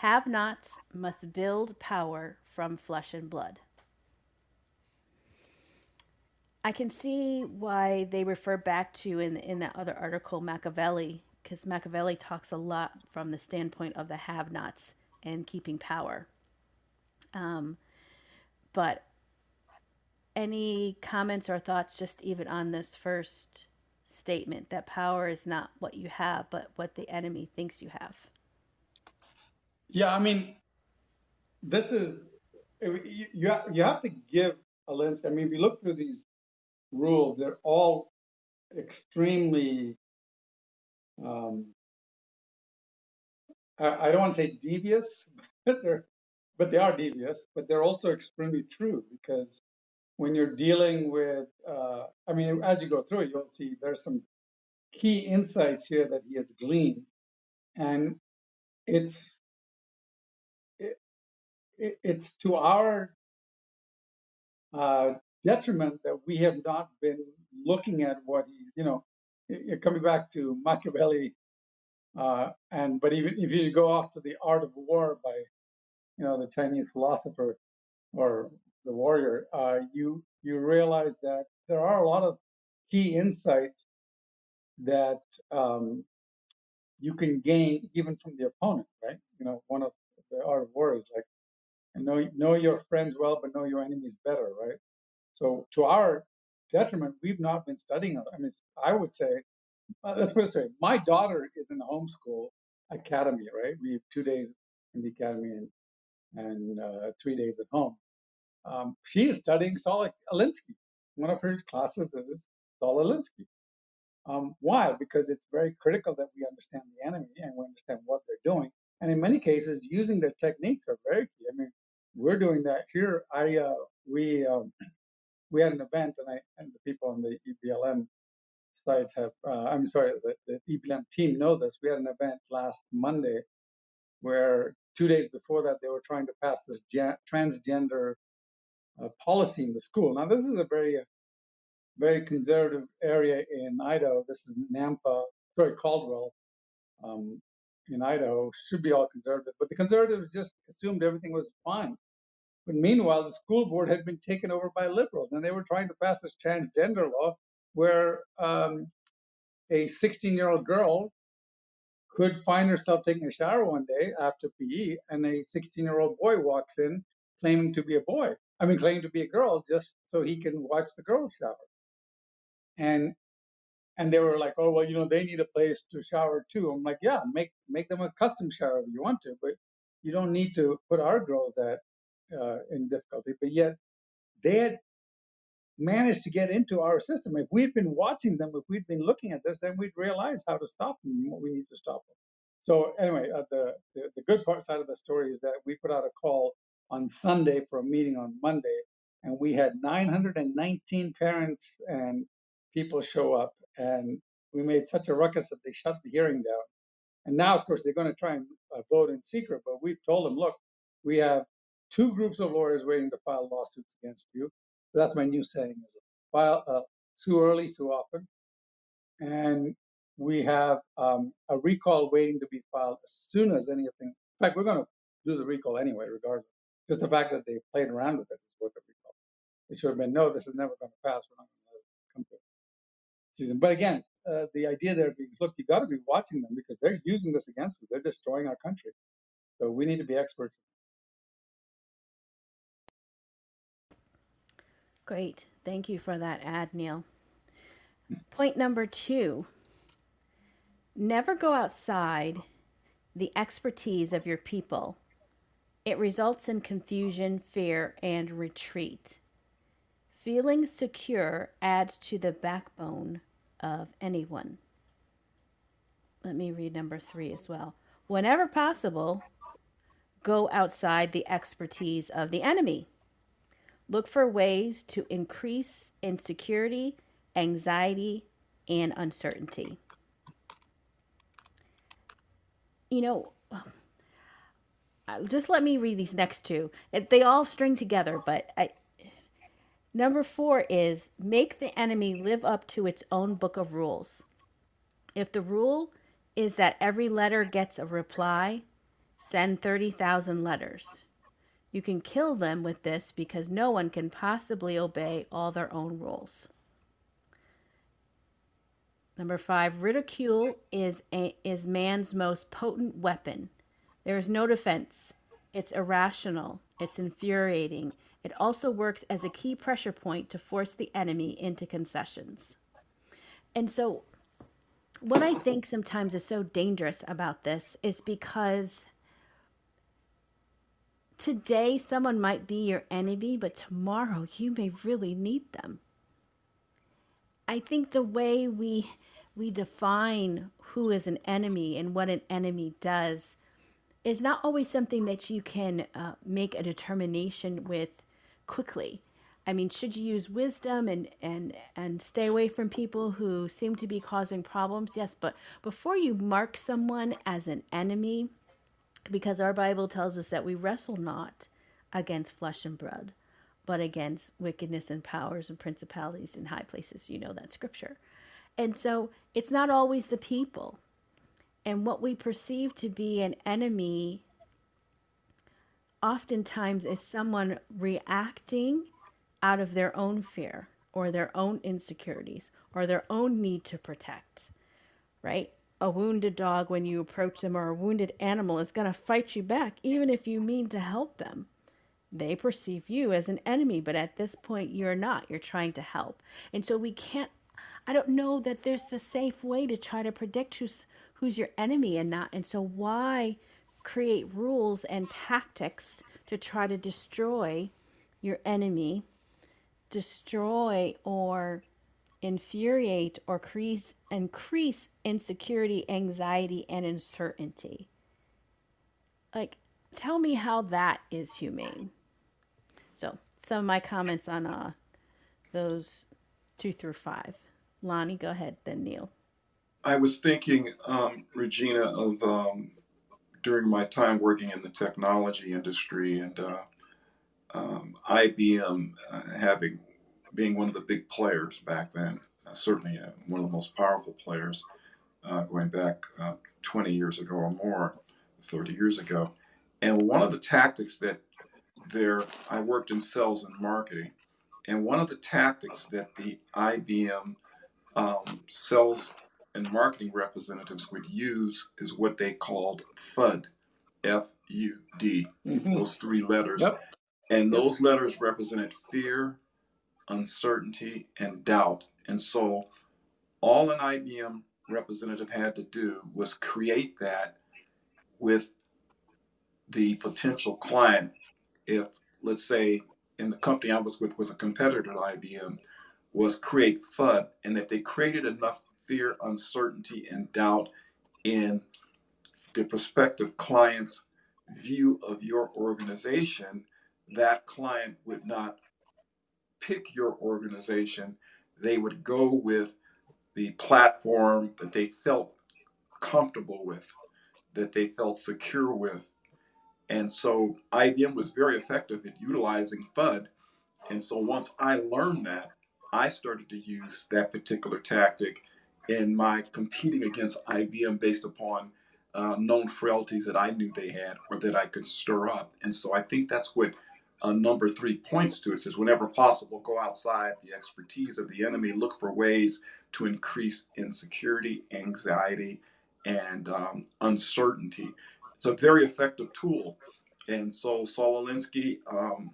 Have nots must build power from flesh and blood. I can see why they refer back to in in that other article Machiavelli because Machiavelli talks a lot from the standpoint of the have-nots and keeping power. Um, but any comments or thoughts just even on this first statement that power is not what you have, but what the enemy thinks you have? Yeah. I mean, this is you. You have to give a lens. I mean, if you look through these rules, they're all extremely. Um, I, I don't want to say devious, but they're but they are devious, but they're also extremely true because when you're dealing with, uh, I mean, as you go through it, you'll see there's some key insights here that he has gleaned, and it's it, it, it's to our uh, detriment that we have not been looking at what he's, you know, coming back to Machiavelli, uh, and but even if you go off to the Art of War by, you know, the Chinese philosopher or the warrior, uh, you you realize that there are a lot of key insights that um, you can gain even from the opponent, right? You know, one of the Art of War is like, know know your friends well, but know your enemies better, right? So to our detriment, we've not been studying. I mean, I would say, uh, let's put it this way: my daughter is in a homeschool academy, right? We have two days in the academy and and uh, three days at home. Um, she is studying Saul Alinsky. One of her classes is Saul Alinsky. Um, why? Because it's very critical that we understand the enemy and we understand what they're doing. And in many cases, using their techniques are very key. I mean, we're doing that here. I uh, we um, we had an event, and I and the people on the EBLM site have. Uh, I'm sorry, the, the EBLM team know this. We had an event last Monday where two days before that they were trying to pass this gen- transgender uh, policy in the school. Now, this is a very very conservative area in Idaho. This is Nampa, sorry, Caldwell, um, in Idaho. Should be all conservative, but the conservatives just assumed everything was fine. But meanwhile, the school board had been taken over by liberals, and they were trying to pass this transgender law where um, a 16-year-old girl could find herself taking a shower one day after PE, and a 16-year-old boy walks in claiming to be a boy. I mean, claiming to be a girl just so he can watch the girl shower. And and they were like, oh well, you know, they need a place to shower too. I'm like, yeah, make make them a custom shower if you want to, but you don't need to put our girls at uh, in difficulty. But yet they had managed to get into our system. If we'd been watching them, if we'd been looking at this, then we'd realize how to stop them and what we need to stop them. So anyway, uh, the, the the good part side of the story is that we put out a call on Sunday for a meeting on Monday, and we had 919 parents and people show up, and we made such a ruckus that they shut the hearing down. And now, of course, they're going to try and uh, vote in secret, but we've told them, look, we have two groups of lawyers waiting to file lawsuits against you. That's my new saying: is file uh, sue early, sue often and we have um, a recall waiting to be filed as soon as anything. In fact, we're going to do the recall anyway, regardless. Just the fact that they played around with it is worth a recall. It should have been no, this is never going to pass. We're not going to come to season. But again, uh, the idea there being, look, you got to be watching them because they're using this against us. They're destroying our country. So we need to be experts. Great. Thank you for that ad, Neil. Point number two never go outside the expertise of your people. It results in confusion, fear, and retreat. Feeling secure adds to the backbone of anyone. Let me read number three as well. Whenever possible, go outside the expertise of the enemy. Look for ways to increase insecurity anxiety, and uncertainty. You know, just let me read these next two. They all string together, but I, number four is make the enemy live up to its own book of rules. If the rule is that every letter gets a reply, send 30,000 letters. You can kill them with this because no one can possibly obey all their own rules. Number five, ridicule is a, is man's most potent weapon. There is no defense. It's irrational. It's infuriating. It also works as a key pressure point to force the enemy into concessions. And so, what I think sometimes is so dangerous about this is because today someone might be your enemy, but tomorrow you may really need them. I think the way we we define who is an enemy and what an enemy does is not always something that you can uh, make a determination with quickly. I mean, should you use wisdom and, and, and stay away from people who seem to be causing problems? Yes, but before you mark someone as an enemy, because our Bible tells us that we wrestle not against flesh and blood, but against wickedness and powers and principalities in high places. You know that scripture. And so it's not always the people. And what we perceive to be an enemy oftentimes is someone reacting out of their own fear or their own insecurities or their own need to protect, right? A wounded dog, when you approach them, or a wounded animal is going to fight you back, even if you mean to help them. They perceive you as an enemy, but at this point, you're not. You're trying to help. And so we can't I don't know that there's a safe way to try to predict who's who's your enemy and not. And so why create rules and tactics to try to destroy your enemy, destroy or infuriate or increase increase insecurity, anxiety, and uncertainty. Like, tell me how that is humane. So, some of my comments on uh, those two through five. Lonnie, go ahead, then Neil. I was thinking, um, Regina, of um, during my time working in the technology industry and uh, um, IBM uh, having being one of the big players back then, uh, certainly uh, one of the most powerful players, uh, going back uh, 20 years ago or more, 30 years ago. And one of the tactics that there, I worked in sales and marketing, and one of the tactics that the IBM um, sales and marketing representatives would use is what they called FUD, F U D, mm-hmm. those three letters. Yep. And those letters represented fear, uncertainty, and doubt. And so all an IBM representative had to do was create that with the potential client. If, let's say, in the company I was with was a competitor to IBM, was create FUD, and that they created enough fear, uncertainty, and doubt in the prospective client's view of your organization, that client would not pick your organization. They would go with the platform that they felt comfortable with, that they felt secure with. And so IBM was very effective at utilizing FUD. And so once I learned that, I started to use that particular tactic in my competing against IBM based upon uh, known frailties that I knew they had or that I could stir up. And so I think that's what uh, number three points to. It says, whenever possible, go outside the expertise of the enemy, look for ways to increase insecurity, anxiety, and um, uncertainty. It's a very effective tool. And so Saul Alinsky, um,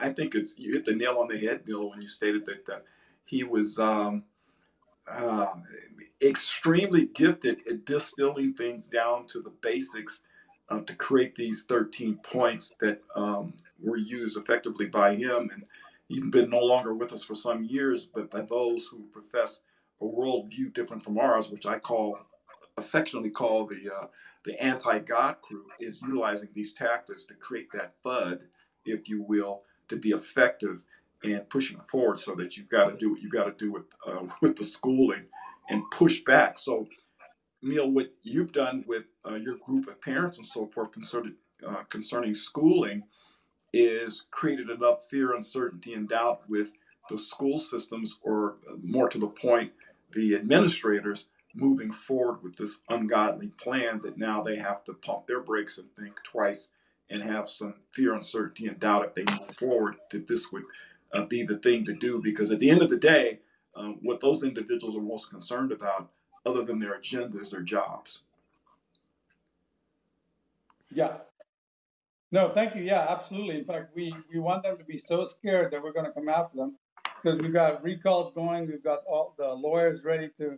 I, think it's you hit the nail on the head, Bill, when you stated that, that he was um, uh, extremely gifted at distilling things down to the basics uh, to create these 13 points that um, were used effectively by him. And he's been no longer with us for some years, but by those who profess a worldview different from ours, which I call affectionately call the uh, the anti-God crew, is utilizing these tactics to create that FUD, if you will, to be effective and pushing forward. So that you've got to do what you've got to do with uh, with the schooling and push back. So, Neil, what you've done with uh, your group of parents and so forth concerning uh, concerning schooling is created enough fear, uncertainty, and doubt with the school systems, or uh, more to the point, the administrators moving forward with this ungodly plan that now they have to pump their brakes and think twice and have some fear, uncertainty, and doubt if they move forward that this would uh, be the thing to do. Because at the end of the day, um, what those individuals are most concerned about, other than their agenda, is their jobs. Yeah, no, thank you. Yeah, absolutely. In fact, we, we want them to be so scared that we're going to come after them because we've got recalls going. We've got all the lawyers ready to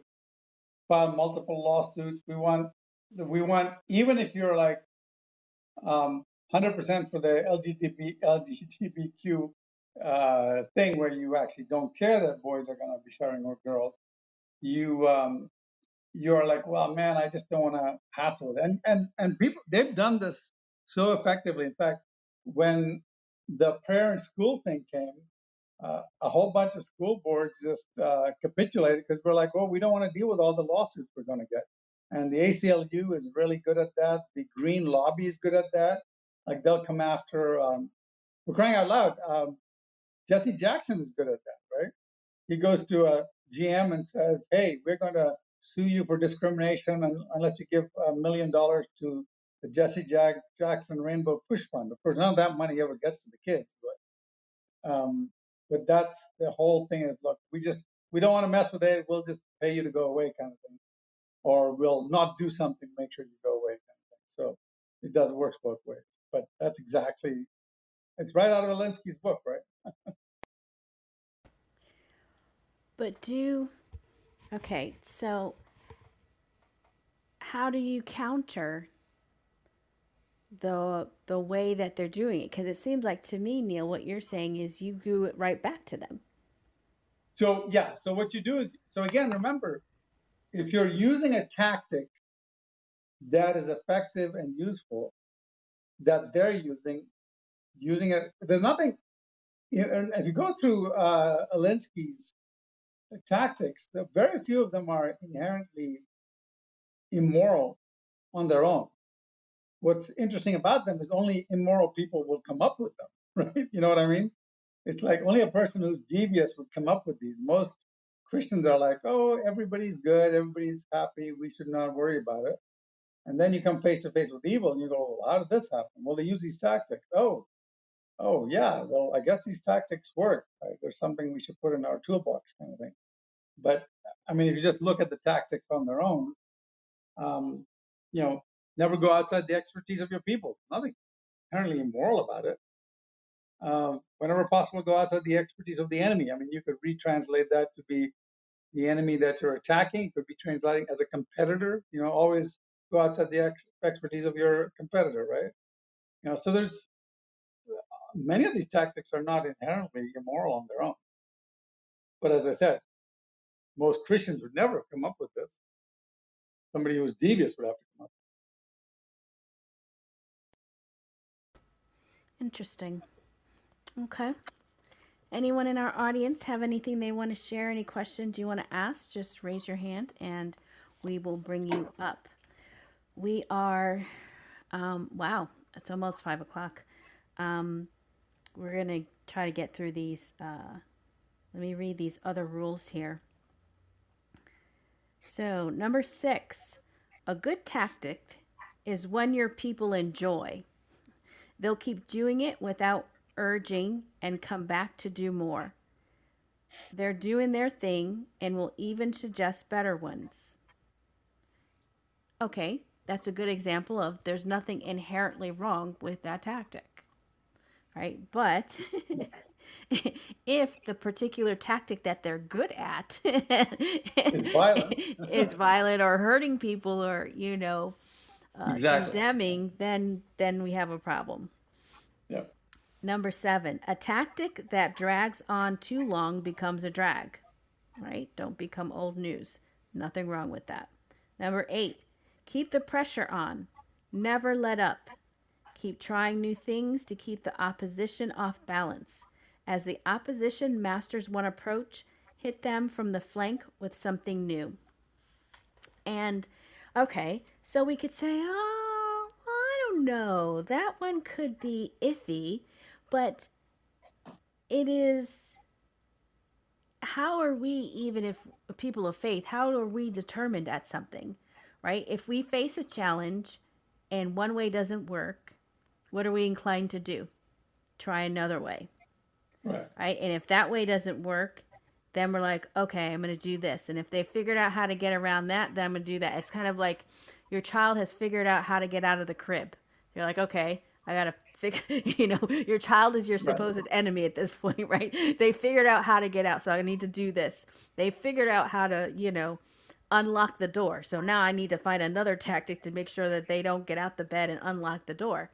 file multiple lawsuits. We want, we want, even if you're like um, 100% for the LGBT, LGBTQ uh, thing where you actually don't care that boys are going to be sharing with girls, you um, you're like, well, man, I just don't want to hassle. And and and people they've done this so effectively. In fact, when the prayer in school thing came, uh, a whole bunch of school boards just uh, capitulated because we're like, well, we don't want to deal with all the lawsuits we're going to get. And the ACLU is really good at that. The Green Lobby is good at that. Like they'll come after. Um, we're crying out loud. Um, Jesse Jackson is good at that, right? He goes to a GM and says, hey, we're going to sue you for discrimination unless you give a million dollars to the Jesse Jack, Jackson Rainbow Push Fund. Of course, none of that money ever gets to the kids, but um, but that's the whole thing. Is look, we just we don't want to mess with it. We'll just pay you to go away, kind of thing, or we'll not do something, make sure you go away, kind of thing. So it does works both ways. But that's exactly it's right out of Alinsky's book, right? but do okay. So how do you counter the the way that they're doing it because it seems like to me neil what you're saying is you do it right back to them. So yeah so what you do is so again remember if you're using a tactic that is effective and useful that they're using using it there's nothing if you go through uh, Alinsky's tactics, very few of them are inherently immoral on their own what's interesting about them is only immoral people will come up with them, right? You know what I mean? It's like only a person who's devious would come up with these. Most Christians are like, oh, everybody's good, everybody's happy, we should not worry about it. And then you come face to face with evil and you go, well, how did this happen? Well, they use these tactics. Oh, oh, yeah, well, I guess these tactics work. Right? There's something we should put in our toolbox kind of thing. But I mean, if you just look at the tactics on their own, um, you know, Never go outside the expertise of your people. Nothing inherently immoral about it. Um, whenever possible, go outside the expertise of the enemy. I mean, you could retranslate that to be the enemy that you're attacking. It could be translating as a competitor. You know, always go outside the ex- expertise of your competitor, right? You know, so there's many of these tactics are not inherently immoral on their own. But as I said, most Christians would never come up with this. Somebody who's devious would have to come up. Interesting. Okay. Anyone in our audience have anything they want to share? Any questions you want to ask? Just raise your hand and we will bring you up. We are, um, wow, it's almost five o'clock. Um, we're going to try to get through these. Uh, let me read these other rules here. So, number six, a good tactic is when your people enjoy. They'll keep doing it without urging and come back to do more. They're doing their thing and will even suggest better ones. Okay, that's a good example of there's nothing inherently wrong with that tactic. Right? But if the particular tactic that they're good at violent. is violent or hurting people or, you know, uh, Exactly. condemning, then then we have a problem. Yep. Number seven, a tactic that drags on too long becomes a drag. Right? Don't become old news. Nothing wrong with that. Number eight, keep the pressure on. Never let up. Keep trying new things to keep the opposition off balance. As the opposition masters one approach, hit them from the flank with something new. And okay, so we could say, oh, I don't know, that one could be iffy, but it is. How are we, even if people of faith, how are we determined at something, right? If we face a challenge and one way doesn't work, what are we inclined to do? Try another way Right. right? And if that way doesn't work, then we're like, okay, I'm going to do this. And if they figured out how to get around that, then I'm going to do that. It's kind of like your child has figured out how to get out of the crib. You're like, okay, I got to fix, you know, your child is your supposed enemy at this point, right? They figured out how to get out. So I need to do this. They figured out how to, you know, unlock the door. So now I need to find another tactic to make sure that they don't get out the bed and unlock the door.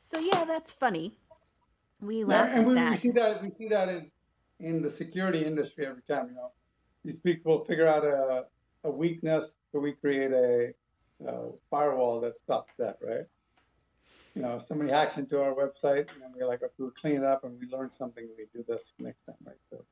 So yeah, that's funny. We Yeah, laugh and at we, we see that we see that in in the security industry every time. You know, these people figure out a a weakness, so we create a, uh firewall that stops that, right? You know, if somebody hacks into our website, and then we're like, okay, we'll clean it up, and we learn something. We do this next time, right? So,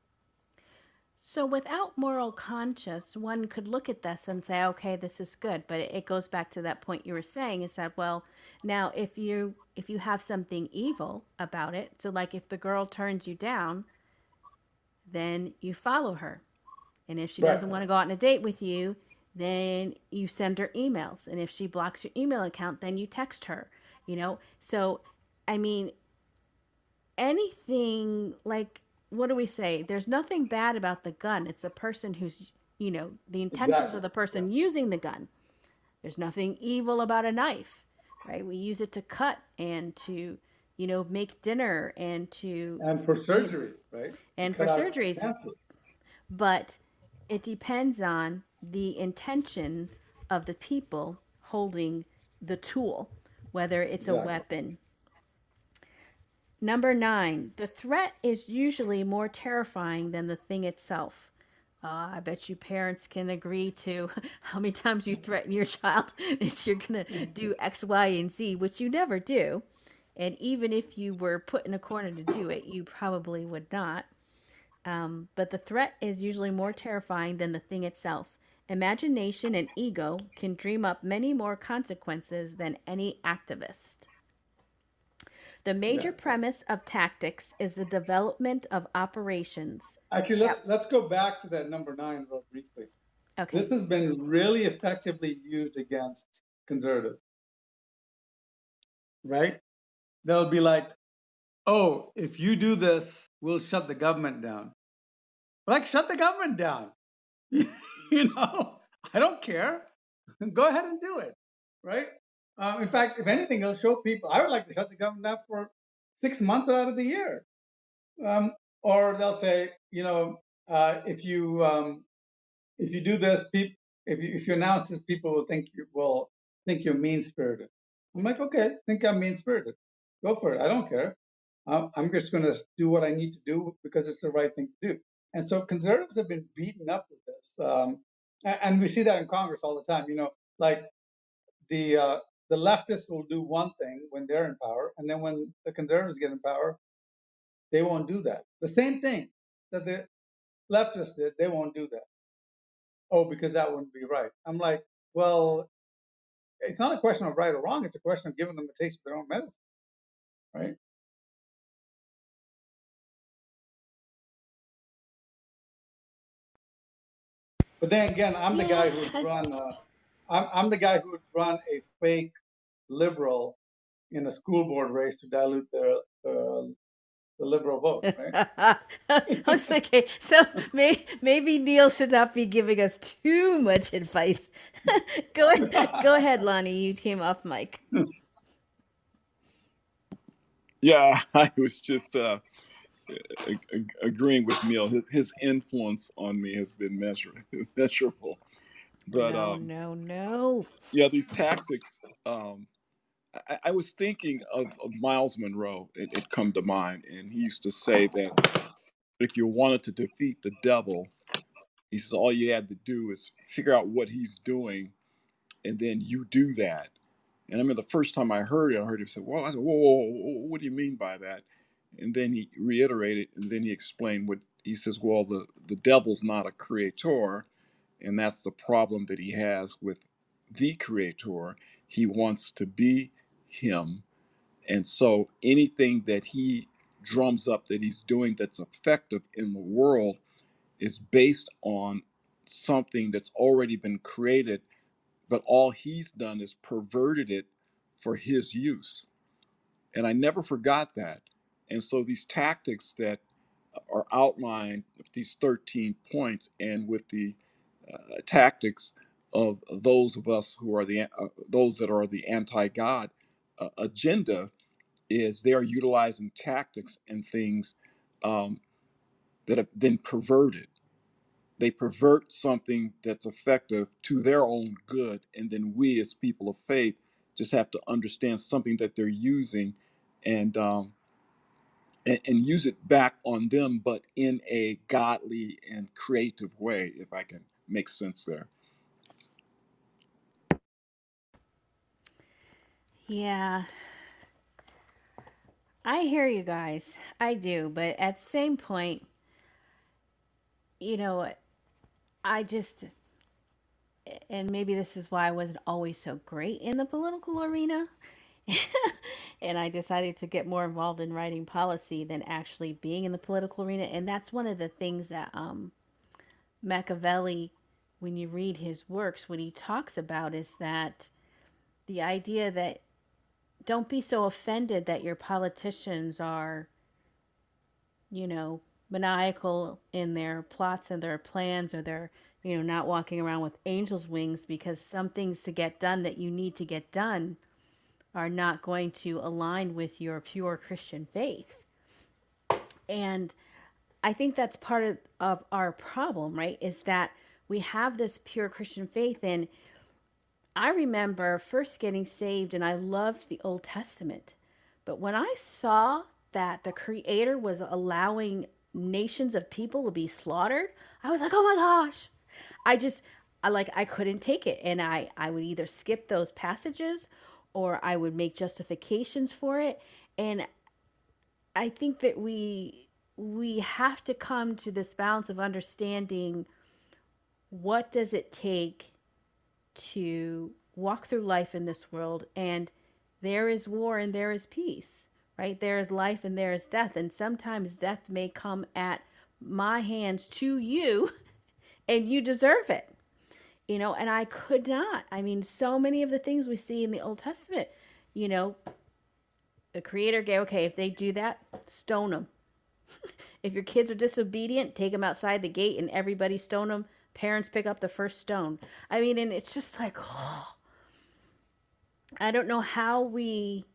So, without moral conscience, one could look at this and say, okay, this is good. But it it goes back to that point you were saying is that, well, now if you if you have something evil about it, so like if the girl turns you down, then you follow her. And if she Right. doesn't want to go out on a date with you, then you send her emails. And if she blocks your email account, then you text her, you know? So, I mean, anything like what do we say? There's nothing bad about the gun. It's a person who's, you know, the intentions Exactly. of the person using the gun. There's nothing evil about a knife, right? We use it to cut and to, you know, make dinner and to and for surgery, right? and Cut for surgeries, cancer. but it depends on the intention of the people holding the tool, whether it's a weapon. Number nine, the threat is usually more terrifying than the thing itself. Uh, I bet you parents can agree to how many times you threaten your child that you're going to do X, Y, and Z, which you never do. And even if you were put in a corner to do it, you probably would not. Um, but the threat is usually more terrifying than the thing itself. Imagination and ego can dream up many more consequences than any activist. The major Yeah. premise of tactics is the development of operations. Actually, let's let's go back to that number nine real briefly. Okay. This has been really effectively used against conservatives, right? They'll be like, "Oh, if you do this, we'll shut the government down." Like, shut the government down. you know, I don't care. Go ahead and do it, right? Um, in fact, if anything, it'll show people. I would like to shut the government down for six months out of the year. Um, or they'll say, you know, uh, if you um, if you do this, people, if you, if you announce this, people will think you will think you're mean spirited. I'm like, okay, think I'm mean spirited. Go for it. I don't care. I'm just going to do what I need to do because it's the right thing to do. And so conservatives have been beaten up with this, um, and we see that in Congress all the time. You know, like the uh, the leftists will do one thing when they're in power, and then when the conservatives get in power, they won't do that. The same thing that the leftists did, they won't do that. Oh, because that wouldn't be right. I'm like, well, it's not a question of right or wrong. It's a question of giving them a taste of their own medicine, right? But then again, I'm the guy who would run. Uh, I'm, I'm the guy who would run a fake liberal in a school board race to dilute the the, the liberal vote, right? I was thinking, so may, maybe Neil should not be giving us too much advice. go ahead, go ahead, Lonnie. You came off mic. Yeah, I was just uh, a- a- agreeing with Neil. His his influence on me has been measur- measurable. But No, um, no, no. yeah, these tactics. Um, I, I was thinking of, of Myles Munroe. It, it come to mind, and he used to say that if you wanted to defeat the devil, he says all you had to do is figure out what he's doing, and then you do that. And I mean, the first time I heard it, I heard him say, "Well," I said, "Whoa, whoa, whoa, whoa, what do you mean by that?" And then he reiterated, and then he explained what he says. Well, the the devil's not a creator, and that's the problem that he has with the creator. He wants to be him, and so anything that he drums up that he's doing that's effective in the world is based on something that's already been created, but all he's done is perverted it for his use. And I never forgot that. And so these tactics that are outlined, these 13 points, and with the uh, tactics of those of us who are the uh, those that are the anti-God uh, agenda, is they are utilizing tactics and things um, that have been perverted. They pervert something that's effective to their own good and then we as people of faith just have to understand something that they're using and um, and, and use it back on them but in a godly and creative way if i can make sense there Yeah, I hear you guys. I do, but at the same point, you know, I just and maybe this is why I wasn't always so great in the political arena. and I decided to get more involved in writing policy than actually being in the political arena. And that's one of the things that um, Machiavelli, when you read his works, what he talks about is that the idea that don't be so offended that your politicians are, you know, maniacal in their plots and their plans or they're, you know, not walking around with angel's wings because some things to get done that you need to get done are not going to align with your pure Christian faith. And I think that's part of, of our problem, right? Is that we have this pure Christian faith and I remember first getting saved and I loved the Old Testament. But when I saw that the Creator was allowing nations of people to be slaughtered, I was like, oh my gosh. I just, I like, I couldn't take it. And I, I would either skip those passages or I would make justifications for it. And I think that we, we have to come to this balance of understanding what does it take to walk through life in this world? And there is war and there is peace right? There is life and there is death. And sometimes death may come at my hands to you and you deserve it you know and i could not i mean so many of the things we see in the old testament you know the creator gave okay if they do that stone them if your kids are disobedient take them outside the gate and everybody stone them parents pick up the first stone. I mean, and it's just like, oh, I don't know how we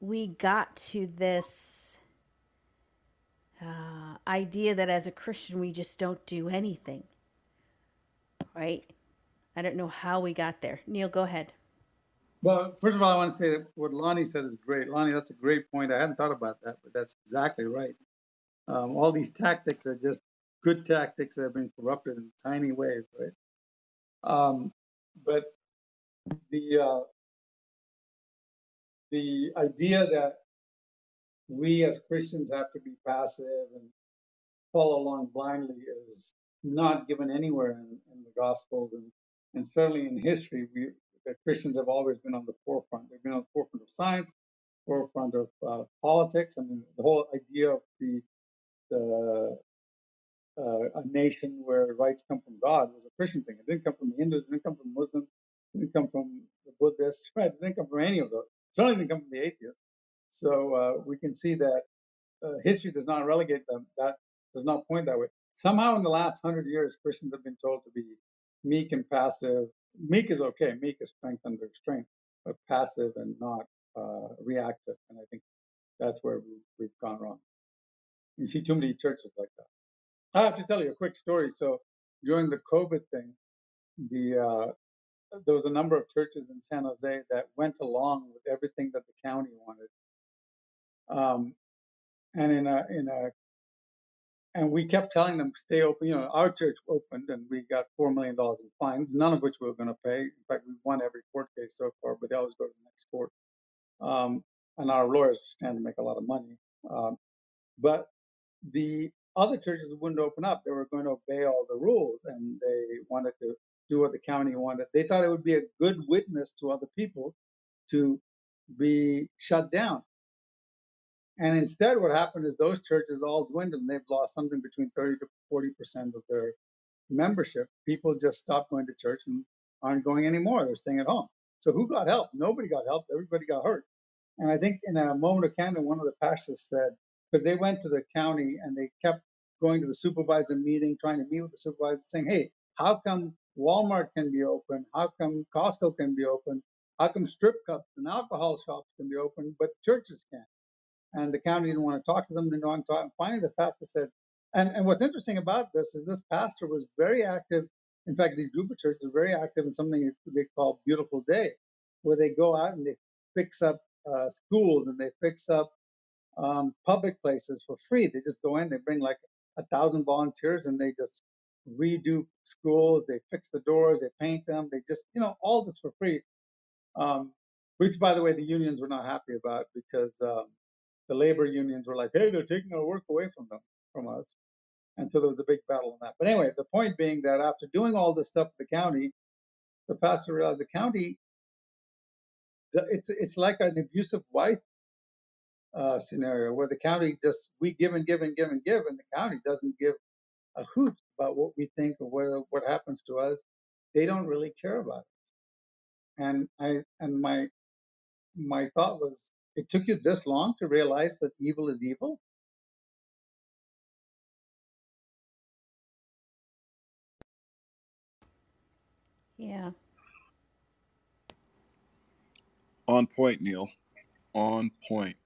we got to this uh, idea that as a Christian we just don't do anything, right? I don't know how we got there. Neil, go ahead. Well, first of all, I want to say that what Lonnie said is great. Lonnie, that's a great point. I hadn't thought about that, but that's exactly right. Um, all these tactics are just good tactics that have been corrupted in tiny ways, right? Um, but the uh, the idea that we as Christians have to be passive and follow along blindly is not given anywhere in, in the Gospels and, and certainly in history. We, Christians have always been on the forefront. They've been on the forefront of science, forefront of uh, politics. I mean, the whole idea of the the uh, a nation where rights come from God was a Christian thing. It didn't come from the Hindus. It didn't come from Muslims. It didn't come from the Buddhists. Right? It didn't come from any of those. It certainly didn't come from the atheists. So uh, we can see that uh, history does not relegate them. That does not point that way. Somehow, in the last hundred years, Christians have been told to be meek and passive. Meek is okay. Meek is strength under strength, but passive and not uh, reactive. And I think that's where we, we've gone wrong. You see too many churches like that. I have to tell you a quick story. So during the COVID thing, the uh, there was a number of churches in San Jose that went along with everything that the county wanted. Um, and in a in a and we kept telling them stay open. You know, our church opened and we got four million dollars in fines, none of which we were going to pay. In fact, we won every court case so far, but they always go to the next court. Um, and our lawyers stand to make a lot of money. Um, but the other churches wouldn't open up. They were going to obey all the rules and they wanted to do what the county wanted. They thought it would be a good witness to other people to be shut down. And instead, what happened is those churches all dwindled and they've lost something between 30 to 40% of their membership. People just stopped going to church and aren't going anymore. They're staying at home. So who got help? Nobody got help. Everybody got hurt. And I think in a moment of candor, one of the pastors said, because they went to the county and they kept going to the supervisor meeting, trying to meet with the supervisor, saying, hey, how come Walmart can be open? How come Costco can be open? How come strip clubs and alcohol shops can be open, but churches can't? And the county didn't want to talk to them, didn't want to talk. And finally, the pastor said, and, and what's interesting about this is this pastor was very active. In fact, these group of churches are very active in something they call Beautiful Day, where they go out and they fix up uh, schools and they fix up um, public places for free. They just go in, they bring like a thousand volunteers, and they just redo schools. They fix the doors, they paint them. They just, you know, all this for free. Um, which, by the way, the unions were not happy about because um, the labor unions were like, "Hey, they're taking our work away from them, from us." And so there was a big battle on that. But anyway, the point being that after doing all this stuff at the county, the pastor realized the county, it's it's like an abusive wife uh, scenario where the county just we give and give and give and give, and the county doesn't give a hoot about what we think or what what happens to us. They don't really care about it. And I and my my thought was, it took you this long to realize that evil is evil. Yeah. On point, Neil. On point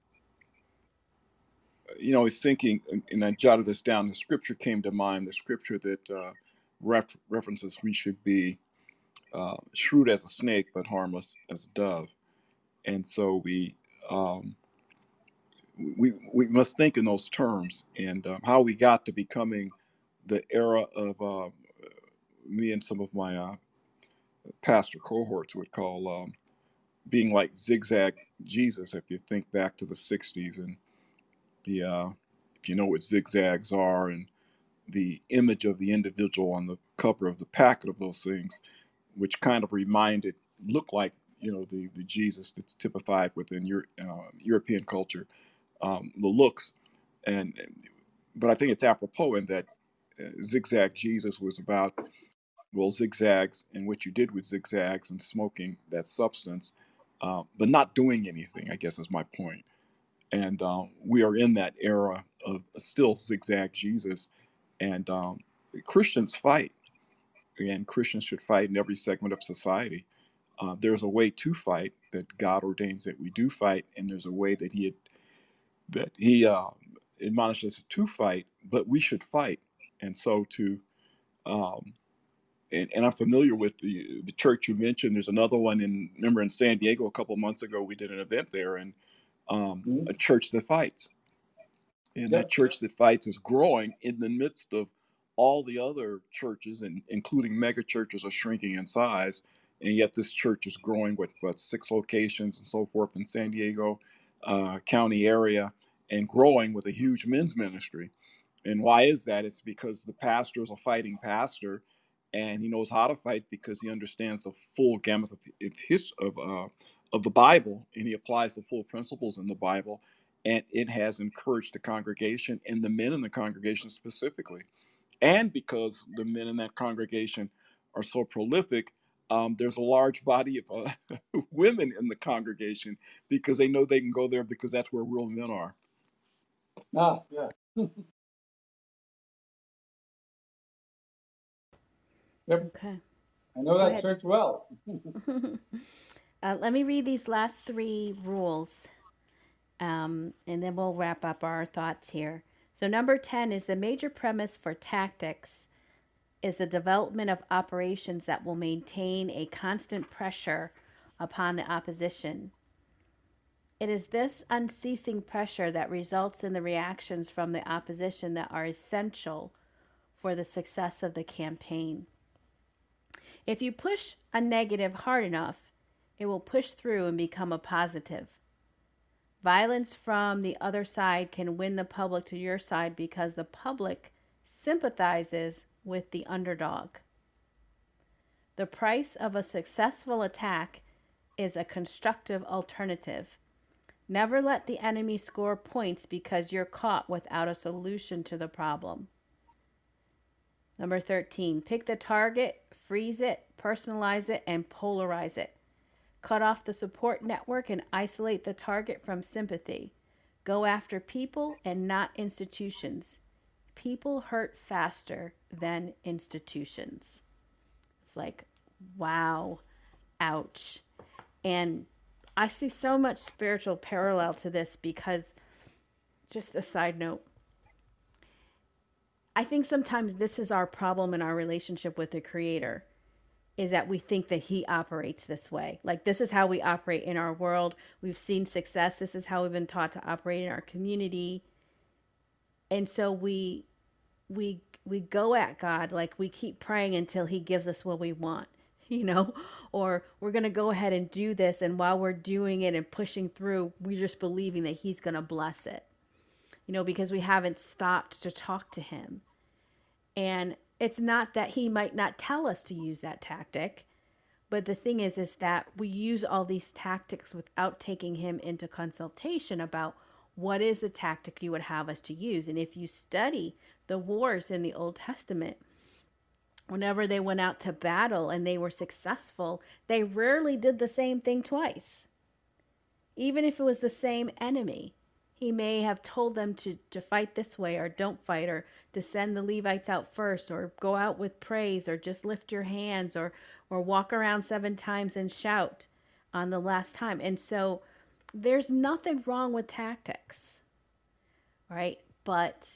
you know, I was thinking, and I jotted this down. The scripture came to mind. The scripture that uh, ref- references we should be uh, shrewd as a snake, but harmless as a dove. And so we um, we we must think in those terms. And um, how we got to becoming the era of uh, me and some of my uh, pastor cohorts would call um, being like zigzag Jesus. If you think back to the '60s and the uh, if you know what zigzags are and the image of the individual on the cover of the packet of those things, which kind of reminded, looked like you know the the Jesus that's typified within your uh, European culture, um, the looks, and but I think it's apropos in that uh, zigzag Jesus was about well zigzags and what you did with zigzags and smoking that substance, uh, but not doing anything. I guess is my point and um, we are in that era of still zigzag Jesus, and um, Christians fight, and Christians should fight in every segment of society. Uh, there's a way to fight that God ordains that we do fight, and there's a way that He had, that He uh, admonishes us to fight, but we should fight, and so to. Um, and, and, I'm familiar with the the church you mentioned. There's another one in remember in San Diego a couple months ago. We did an event there, and um, mm-hmm. a church that fights. And that church that fights is growing in the midst of all the other churches, and including mega churches, are shrinking in size. And yet this church is growing with what six locations and so forth in San Diego uh, County area, and growing with a huge men's ministry. And why is that? It's because the pastor is a fighting pastor, and he knows how to fight because he understands the full gamut of his of uh, of the Bible, and he applies the full principles in the Bible, and it has encouraged the congregation and the men in the congregation specifically, and because the men in that congregation are so prolific. Um, there's a large body of uh, women in the congregation because they know they can go there because that's where real men are. Ah, yeah. Yep, Okay. I know Go that ahead. church well. uh, let me read these last three rules, um, and then we'll wrap up our thoughts here. So, number 10 is the major premise for tactics is the development of operations that will maintain a constant pressure upon the opposition. It is this unceasing pressure that results in the reactions from the opposition that are essential for the success of the campaign. If you push a negative hard enough, it will push through and become a positive. Violence from the other side can win the public to your side because the public sympathizes with the underdog. The price of a successful attack is a constructive alternative. Never let the enemy score points because you're caught without a solution to the problem. Number 13, pick the target, freeze it, personalize it, and polarize it. Cut off the support network and isolate the target from sympathy. Go after people and not institutions. People hurt faster than institutions. It's like, wow, ouch. And I see so much spiritual parallel to this because, just a side note, I think sometimes this is our problem in our relationship with the Creator is that we think that He operates this way. Like, this is how we operate in our world. We've seen success. This is how we've been taught to operate in our community. And so we, we, we go at God like we keep praying until He gives us what we want, you know, or we're going to go ahead and do this. And while we're doing it and pushing through, we're just believing that He's going to bless it you know, because we haven't stopped to talk to him. And it's not that he might not tell us to use that tactic, but the thing is is that we use all these tactics without taking him into consultation about what is the tactic you would have us to use. And if you study the wars in the Old Testament, whenever they went out to battle and they were successful, they rarely did the same thing twice. Even if it was the same enemy he may have told them to, to fight this way or don't fight or to send the Levites out first or go out with praise or just lift your hands or or walk around seven times and shout on the last time. And so there's nothing wrong with tactics. Right? But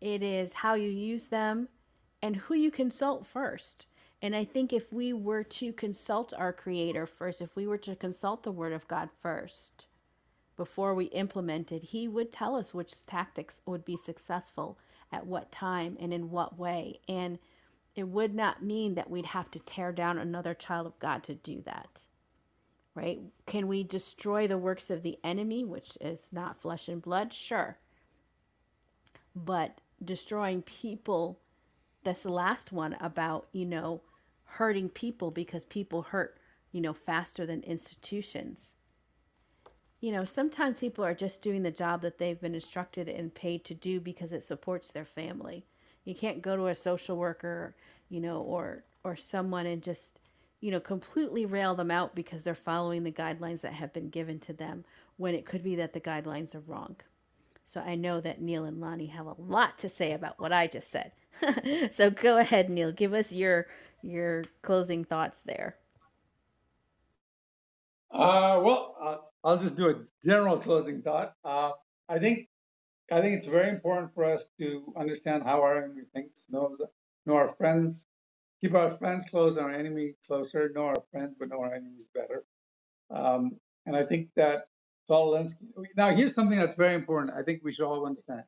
it is how you use them and who you consult first. And I think if we were to consult our creator first, if we were to consult the word of God first, before we implemented, he would tell us which tactics would be successful at what time and in what way. And it would not mean that we'd have to tear down another child of God to do that. Right? Can we destroy the works of the enemy, which is not flesh and blood? Sure. But destroying people, that's the last one about, you know, hurting people because people hurt, you know, faster than institutions you know, sometimes people are just doing the job that they've been instructed and paid to do because it supports their family. You can't go to a social worker, you know, or or someone and just, you know, completely rail them out because they're following the guidelines that have been given to them when it could be that the guidelines are wrong. So I know that Neil and Lonnie have a lot to say about what I just said. so go ahead, Neil, give us your your closing thoughts there. Uh, well, uh, I'll just do a general closing thought. Uh, I think I think it's very important for us to understand how our enemy thinks, know, know our friends, keep our friends close, and our enemy closer, know our friends, but know our enemies better. Um, and I think that Saul. Now, here's something that's very important. I think we should all understand.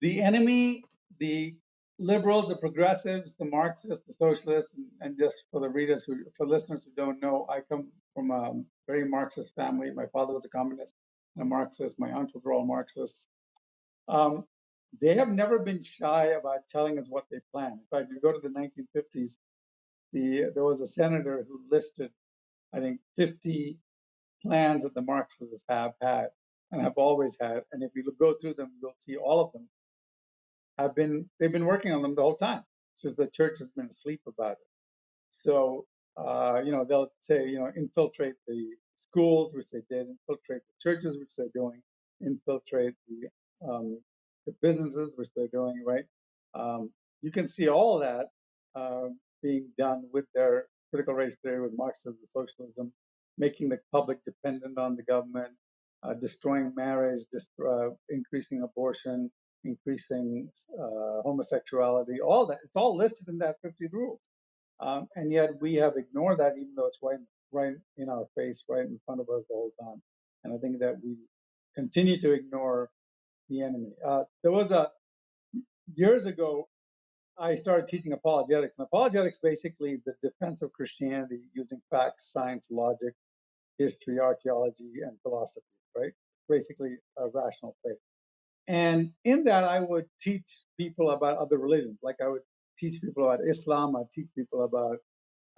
The enemy, the liberals, the progressives, the Marxists, the socialists, and, and just for the readers who, for listeners who don't know, I come from a very Marxist family. My father was a communist, and a Marxist. My uncles were all Marxists. Um, they have never been shy about telling us what they plan. In fact, you go to the 1950s, the there was a senator who listed, I think, 50 plans that the Marxists have had and have always had. And if you go through them, you'll see all of them have been they've been working on them the whole time. It's just the church has been asleep about it. So uh, you know they'll say you know infiltrate the schools, which they did, infiltrate the churches, which they're doing, infiltrate the um, the businesses, which they're doing, right? Um, you can see all that uh, being done with their critical race theory, with Marxism, socialism, making the public dependent on the government, uh, destroying marriage, just uh, increasing abortion, increasing uh, homosexuality, all that. It's all listed in that 50 rules. Um, and yet we have ignored that, even though it's right, right in our face, right in front of us the whole time. And I think that we continue to ignore the enemy. Uh, there was a years ago, I started teaching apologetics, and apologetics basically is the defense of Christianity using facts, science, logic, history, archaeology, and philosophy. Right? Basically, a rational faith. And in that, I would teach people about other religions. Like I would teach people about Islam. I teach people about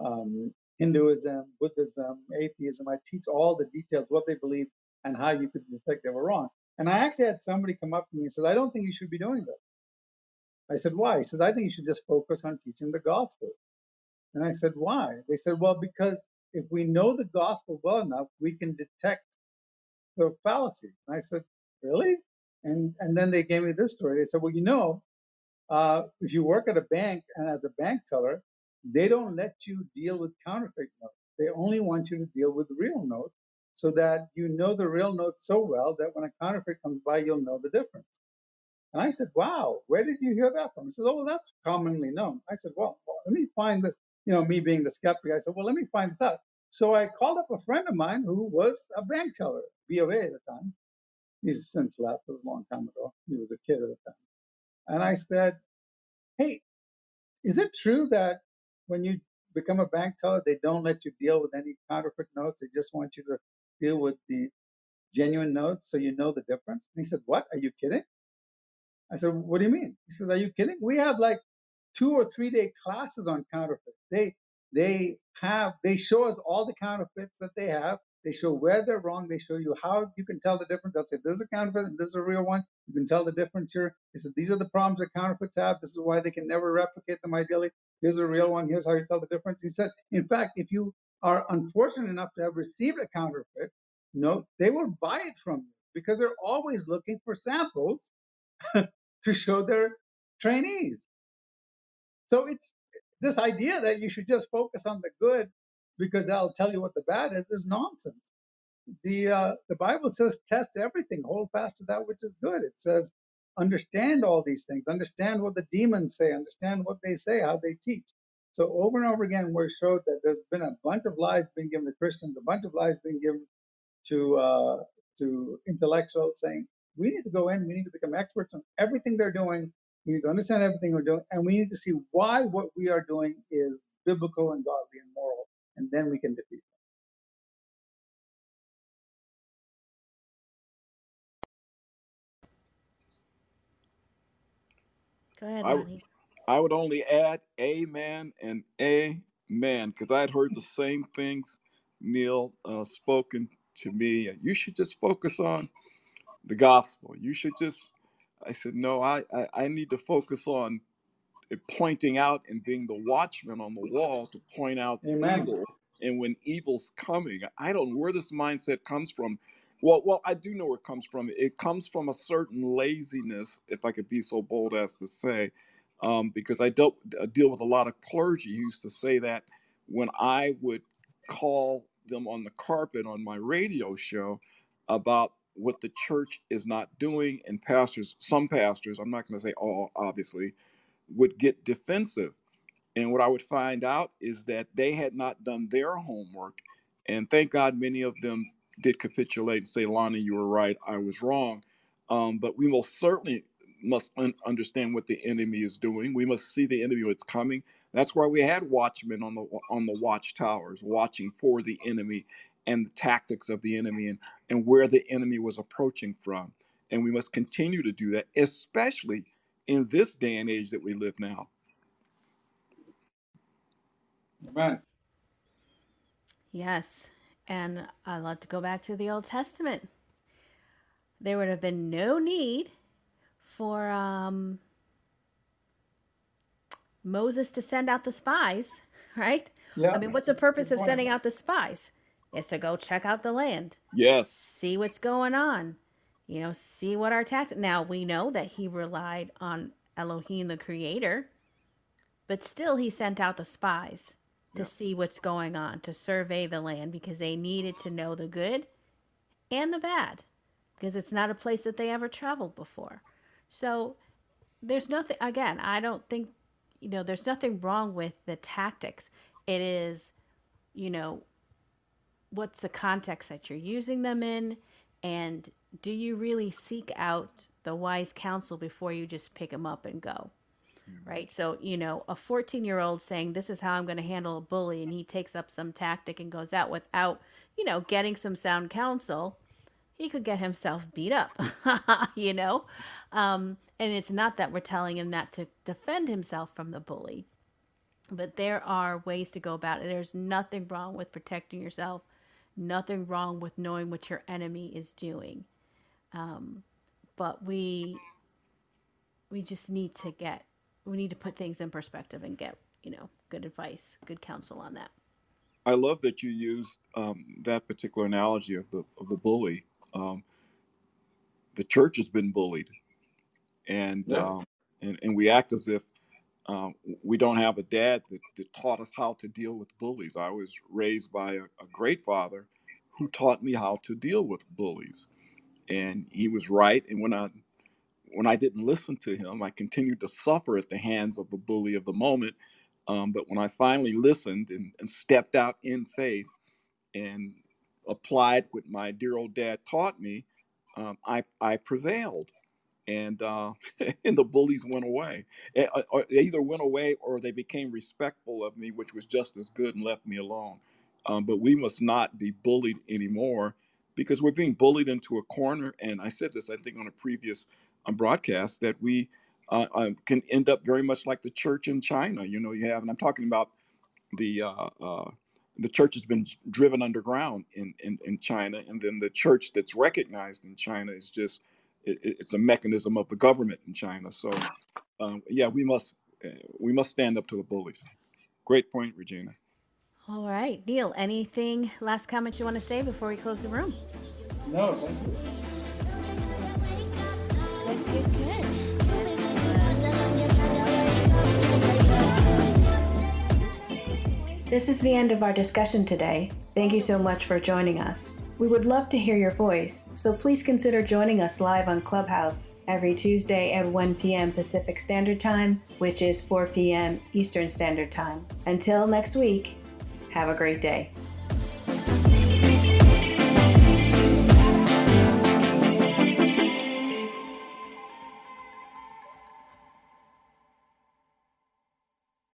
um, Hinduism, Buddhism, atheism. I teach all the details, what they believe, and how you could detect they were wrong. And I actually had somebody come up to me and said, I don't think you should be doing that. I said, why? He says, I think you should just focus on teaching the gospel. And I said, why? They said, well, because if we know the gospel well enough, we can detect the fallacy. And I said, really? And and then they gave me this story. They said, well, you know, uh, if you work at a bank and as a bank teller, they don't let you deal with counterfeit notes. They only want you to deal with real notes so that you know the real notes so well that when a counterfeit comes by, you'll know the difference. And I said, wow, where did you hear that from? He said, oh, well, that's commonly known. I said, well, well, let me find this. You know, me being the skeptic, I said, well, let me find this out. So I called up a friend of mine who was a bank teller, B of A at the time. He's since left. It was a long time ago. He was a kid at the time. And I said, Hey, is it true that when you become a bank teller, they don't let you deal with any counterfeit notes? They just want you to deal with the genuine notes so you know the difference? And he said, What? Are you kidding? I said, What do you mean? He said, Are you kidding? We have like two or three day classes on counterfeit. They they have they show us all the counterfeits that they have they show where they're wrong. They show you how you can tell the difference. They'll say, this is a counterfeit and this is a real one. You can tell the difference here. He said, these are the problems that counterfeits have. This is why they can never replicate them ideally. Here's a real one. Here's how you tell the difference. He said, in fact, if you are unfortunate enough to have received a counterfeit note, they will buy it from you because they're always looking for samples to show their trainees. So it's this idea that you should just focus on the good because that'll tell you what the bad is is nonsense. The uh, the Bible says test everything, hold fast to that which is good. It says understand all these things, understand what the demons say, understand what they say, how they teach. So over and over again, we're showed that there's been a bunch of lies being given to Christians, a bunch of lies being given to uh, to intellectuals, saying we need to go in, we need to become experts on everything they're doing, we need to understand everything we're doing, and we need to see why what we are doing is biblical and godly and moral and then we can defeat them. Go ahead, I, Lonnie. I would only add amen and amen because I had heard the same things Neil uh, spoken to me. You should just focus on the gospel. You should just. I said no. I I, I need to focus on pointing out and being the watchman on the wall to point out evil and when evil's coming. I don't know where this mindset comes from. Well, well, I do know where it comes from. It comes from a certain laziness, if I could be so bold as to say, um, because I dealt, uh, deal with a lot of clergy who used to say that when I would call them on the carpet on my radio show about what the church is not doing, and pastors, some pastors, I'm not going to say all, obviously, would get defensive and what I would find out is that they had not done their homework. And thank God many of them did capitulate and say, Lonnie, you were right, I was wrong. Um, but we most certainly must un- understand what the enemy is doing. We must see the enemy when it's coming. That's why we had watchmen on the on the watchtowers watching for the enemy and the tactics of the enemy and, and where the enemy was approaching from. And we must continue to do that, especially in this day and age that we live now. Amen. Yes. And I'd like to go back to the Old Testament. There would have been no need for um, Moses to send out the spies, right? Yeah. I mean, what's the purpose of sending out the spies? Is to go check out the land, Yes. see what's going on, you know, see what our tactic. Now we know that he relied on Elohim, the Creator, but still he sent out the spies to Yeah. see what's going on, to survey the land because they needed to know the good and the bad because it's not a place that they ever traveled before. So there's nothing, again, I don't think, you know, there's nothing wrong with the tactics. It is, you know, what's the context that you're using them in? And do you really seek out the wise counsel before you just pick them up and go? Mm-hmm. Right? So you know a 14 year old saying this is how i'm going to handle a bully and he takes up some tactic and goes out without you know getting some sound counsel he could get himself beat up you know? Um, and it's not that we're telling him that to defend himself from the bully but there are ways to go about it. There's nothing wrong with protecting yourself. Nothing wrong with knowing what your enemy is doing. Um, but we we just need to get we need to put things in perspective and get you know good advice good counsel on that. I love that you used um, that particular analogy of the of the bully. Um, the church has been bullied, and Yeah. um, and, and we act as if um, we don't have a dad that, that taught us how to deal with bullies. I was raised by a, a great father who taught me how to deal with bullies, and he was right. And when I when I didn't listen to him, I continued to suffer at the hands of the bully of the moment. Um, but when I finally listened and, and stepped out in faith and applied what my dear old dad taught me, um, I, I prevailed. And uh, and the bullies went away. Uh, They either went away or they became respectful of me, which was just as good and left me alone. Um, but we must not be bullied anymore because we're being bullied into a corner. And I said this, I think, on a previous um, broadcast that we uh, uh, can end up very much like the church in China. You know, you have, and I'm talking about the uh, uh, the church has been driven underground in, in in China, and then the church that's recognized in China is just it, it- it's a mechanism of the government in China. So, um, yeah, we must uh, we must stand up to the bullies. Great point, Regina. all right neil anything last comment you want to say before we close the room No, thank you. good good good This is the end of our discussion today. Thank you so much for joining us. We would love to hear your voice, so please consider joining us live on Clubhouse every Tuesday at 1 p.m. Pacific Standard Time, which is 4 p.m. Eastern Standard Time. Until next week, have a great day.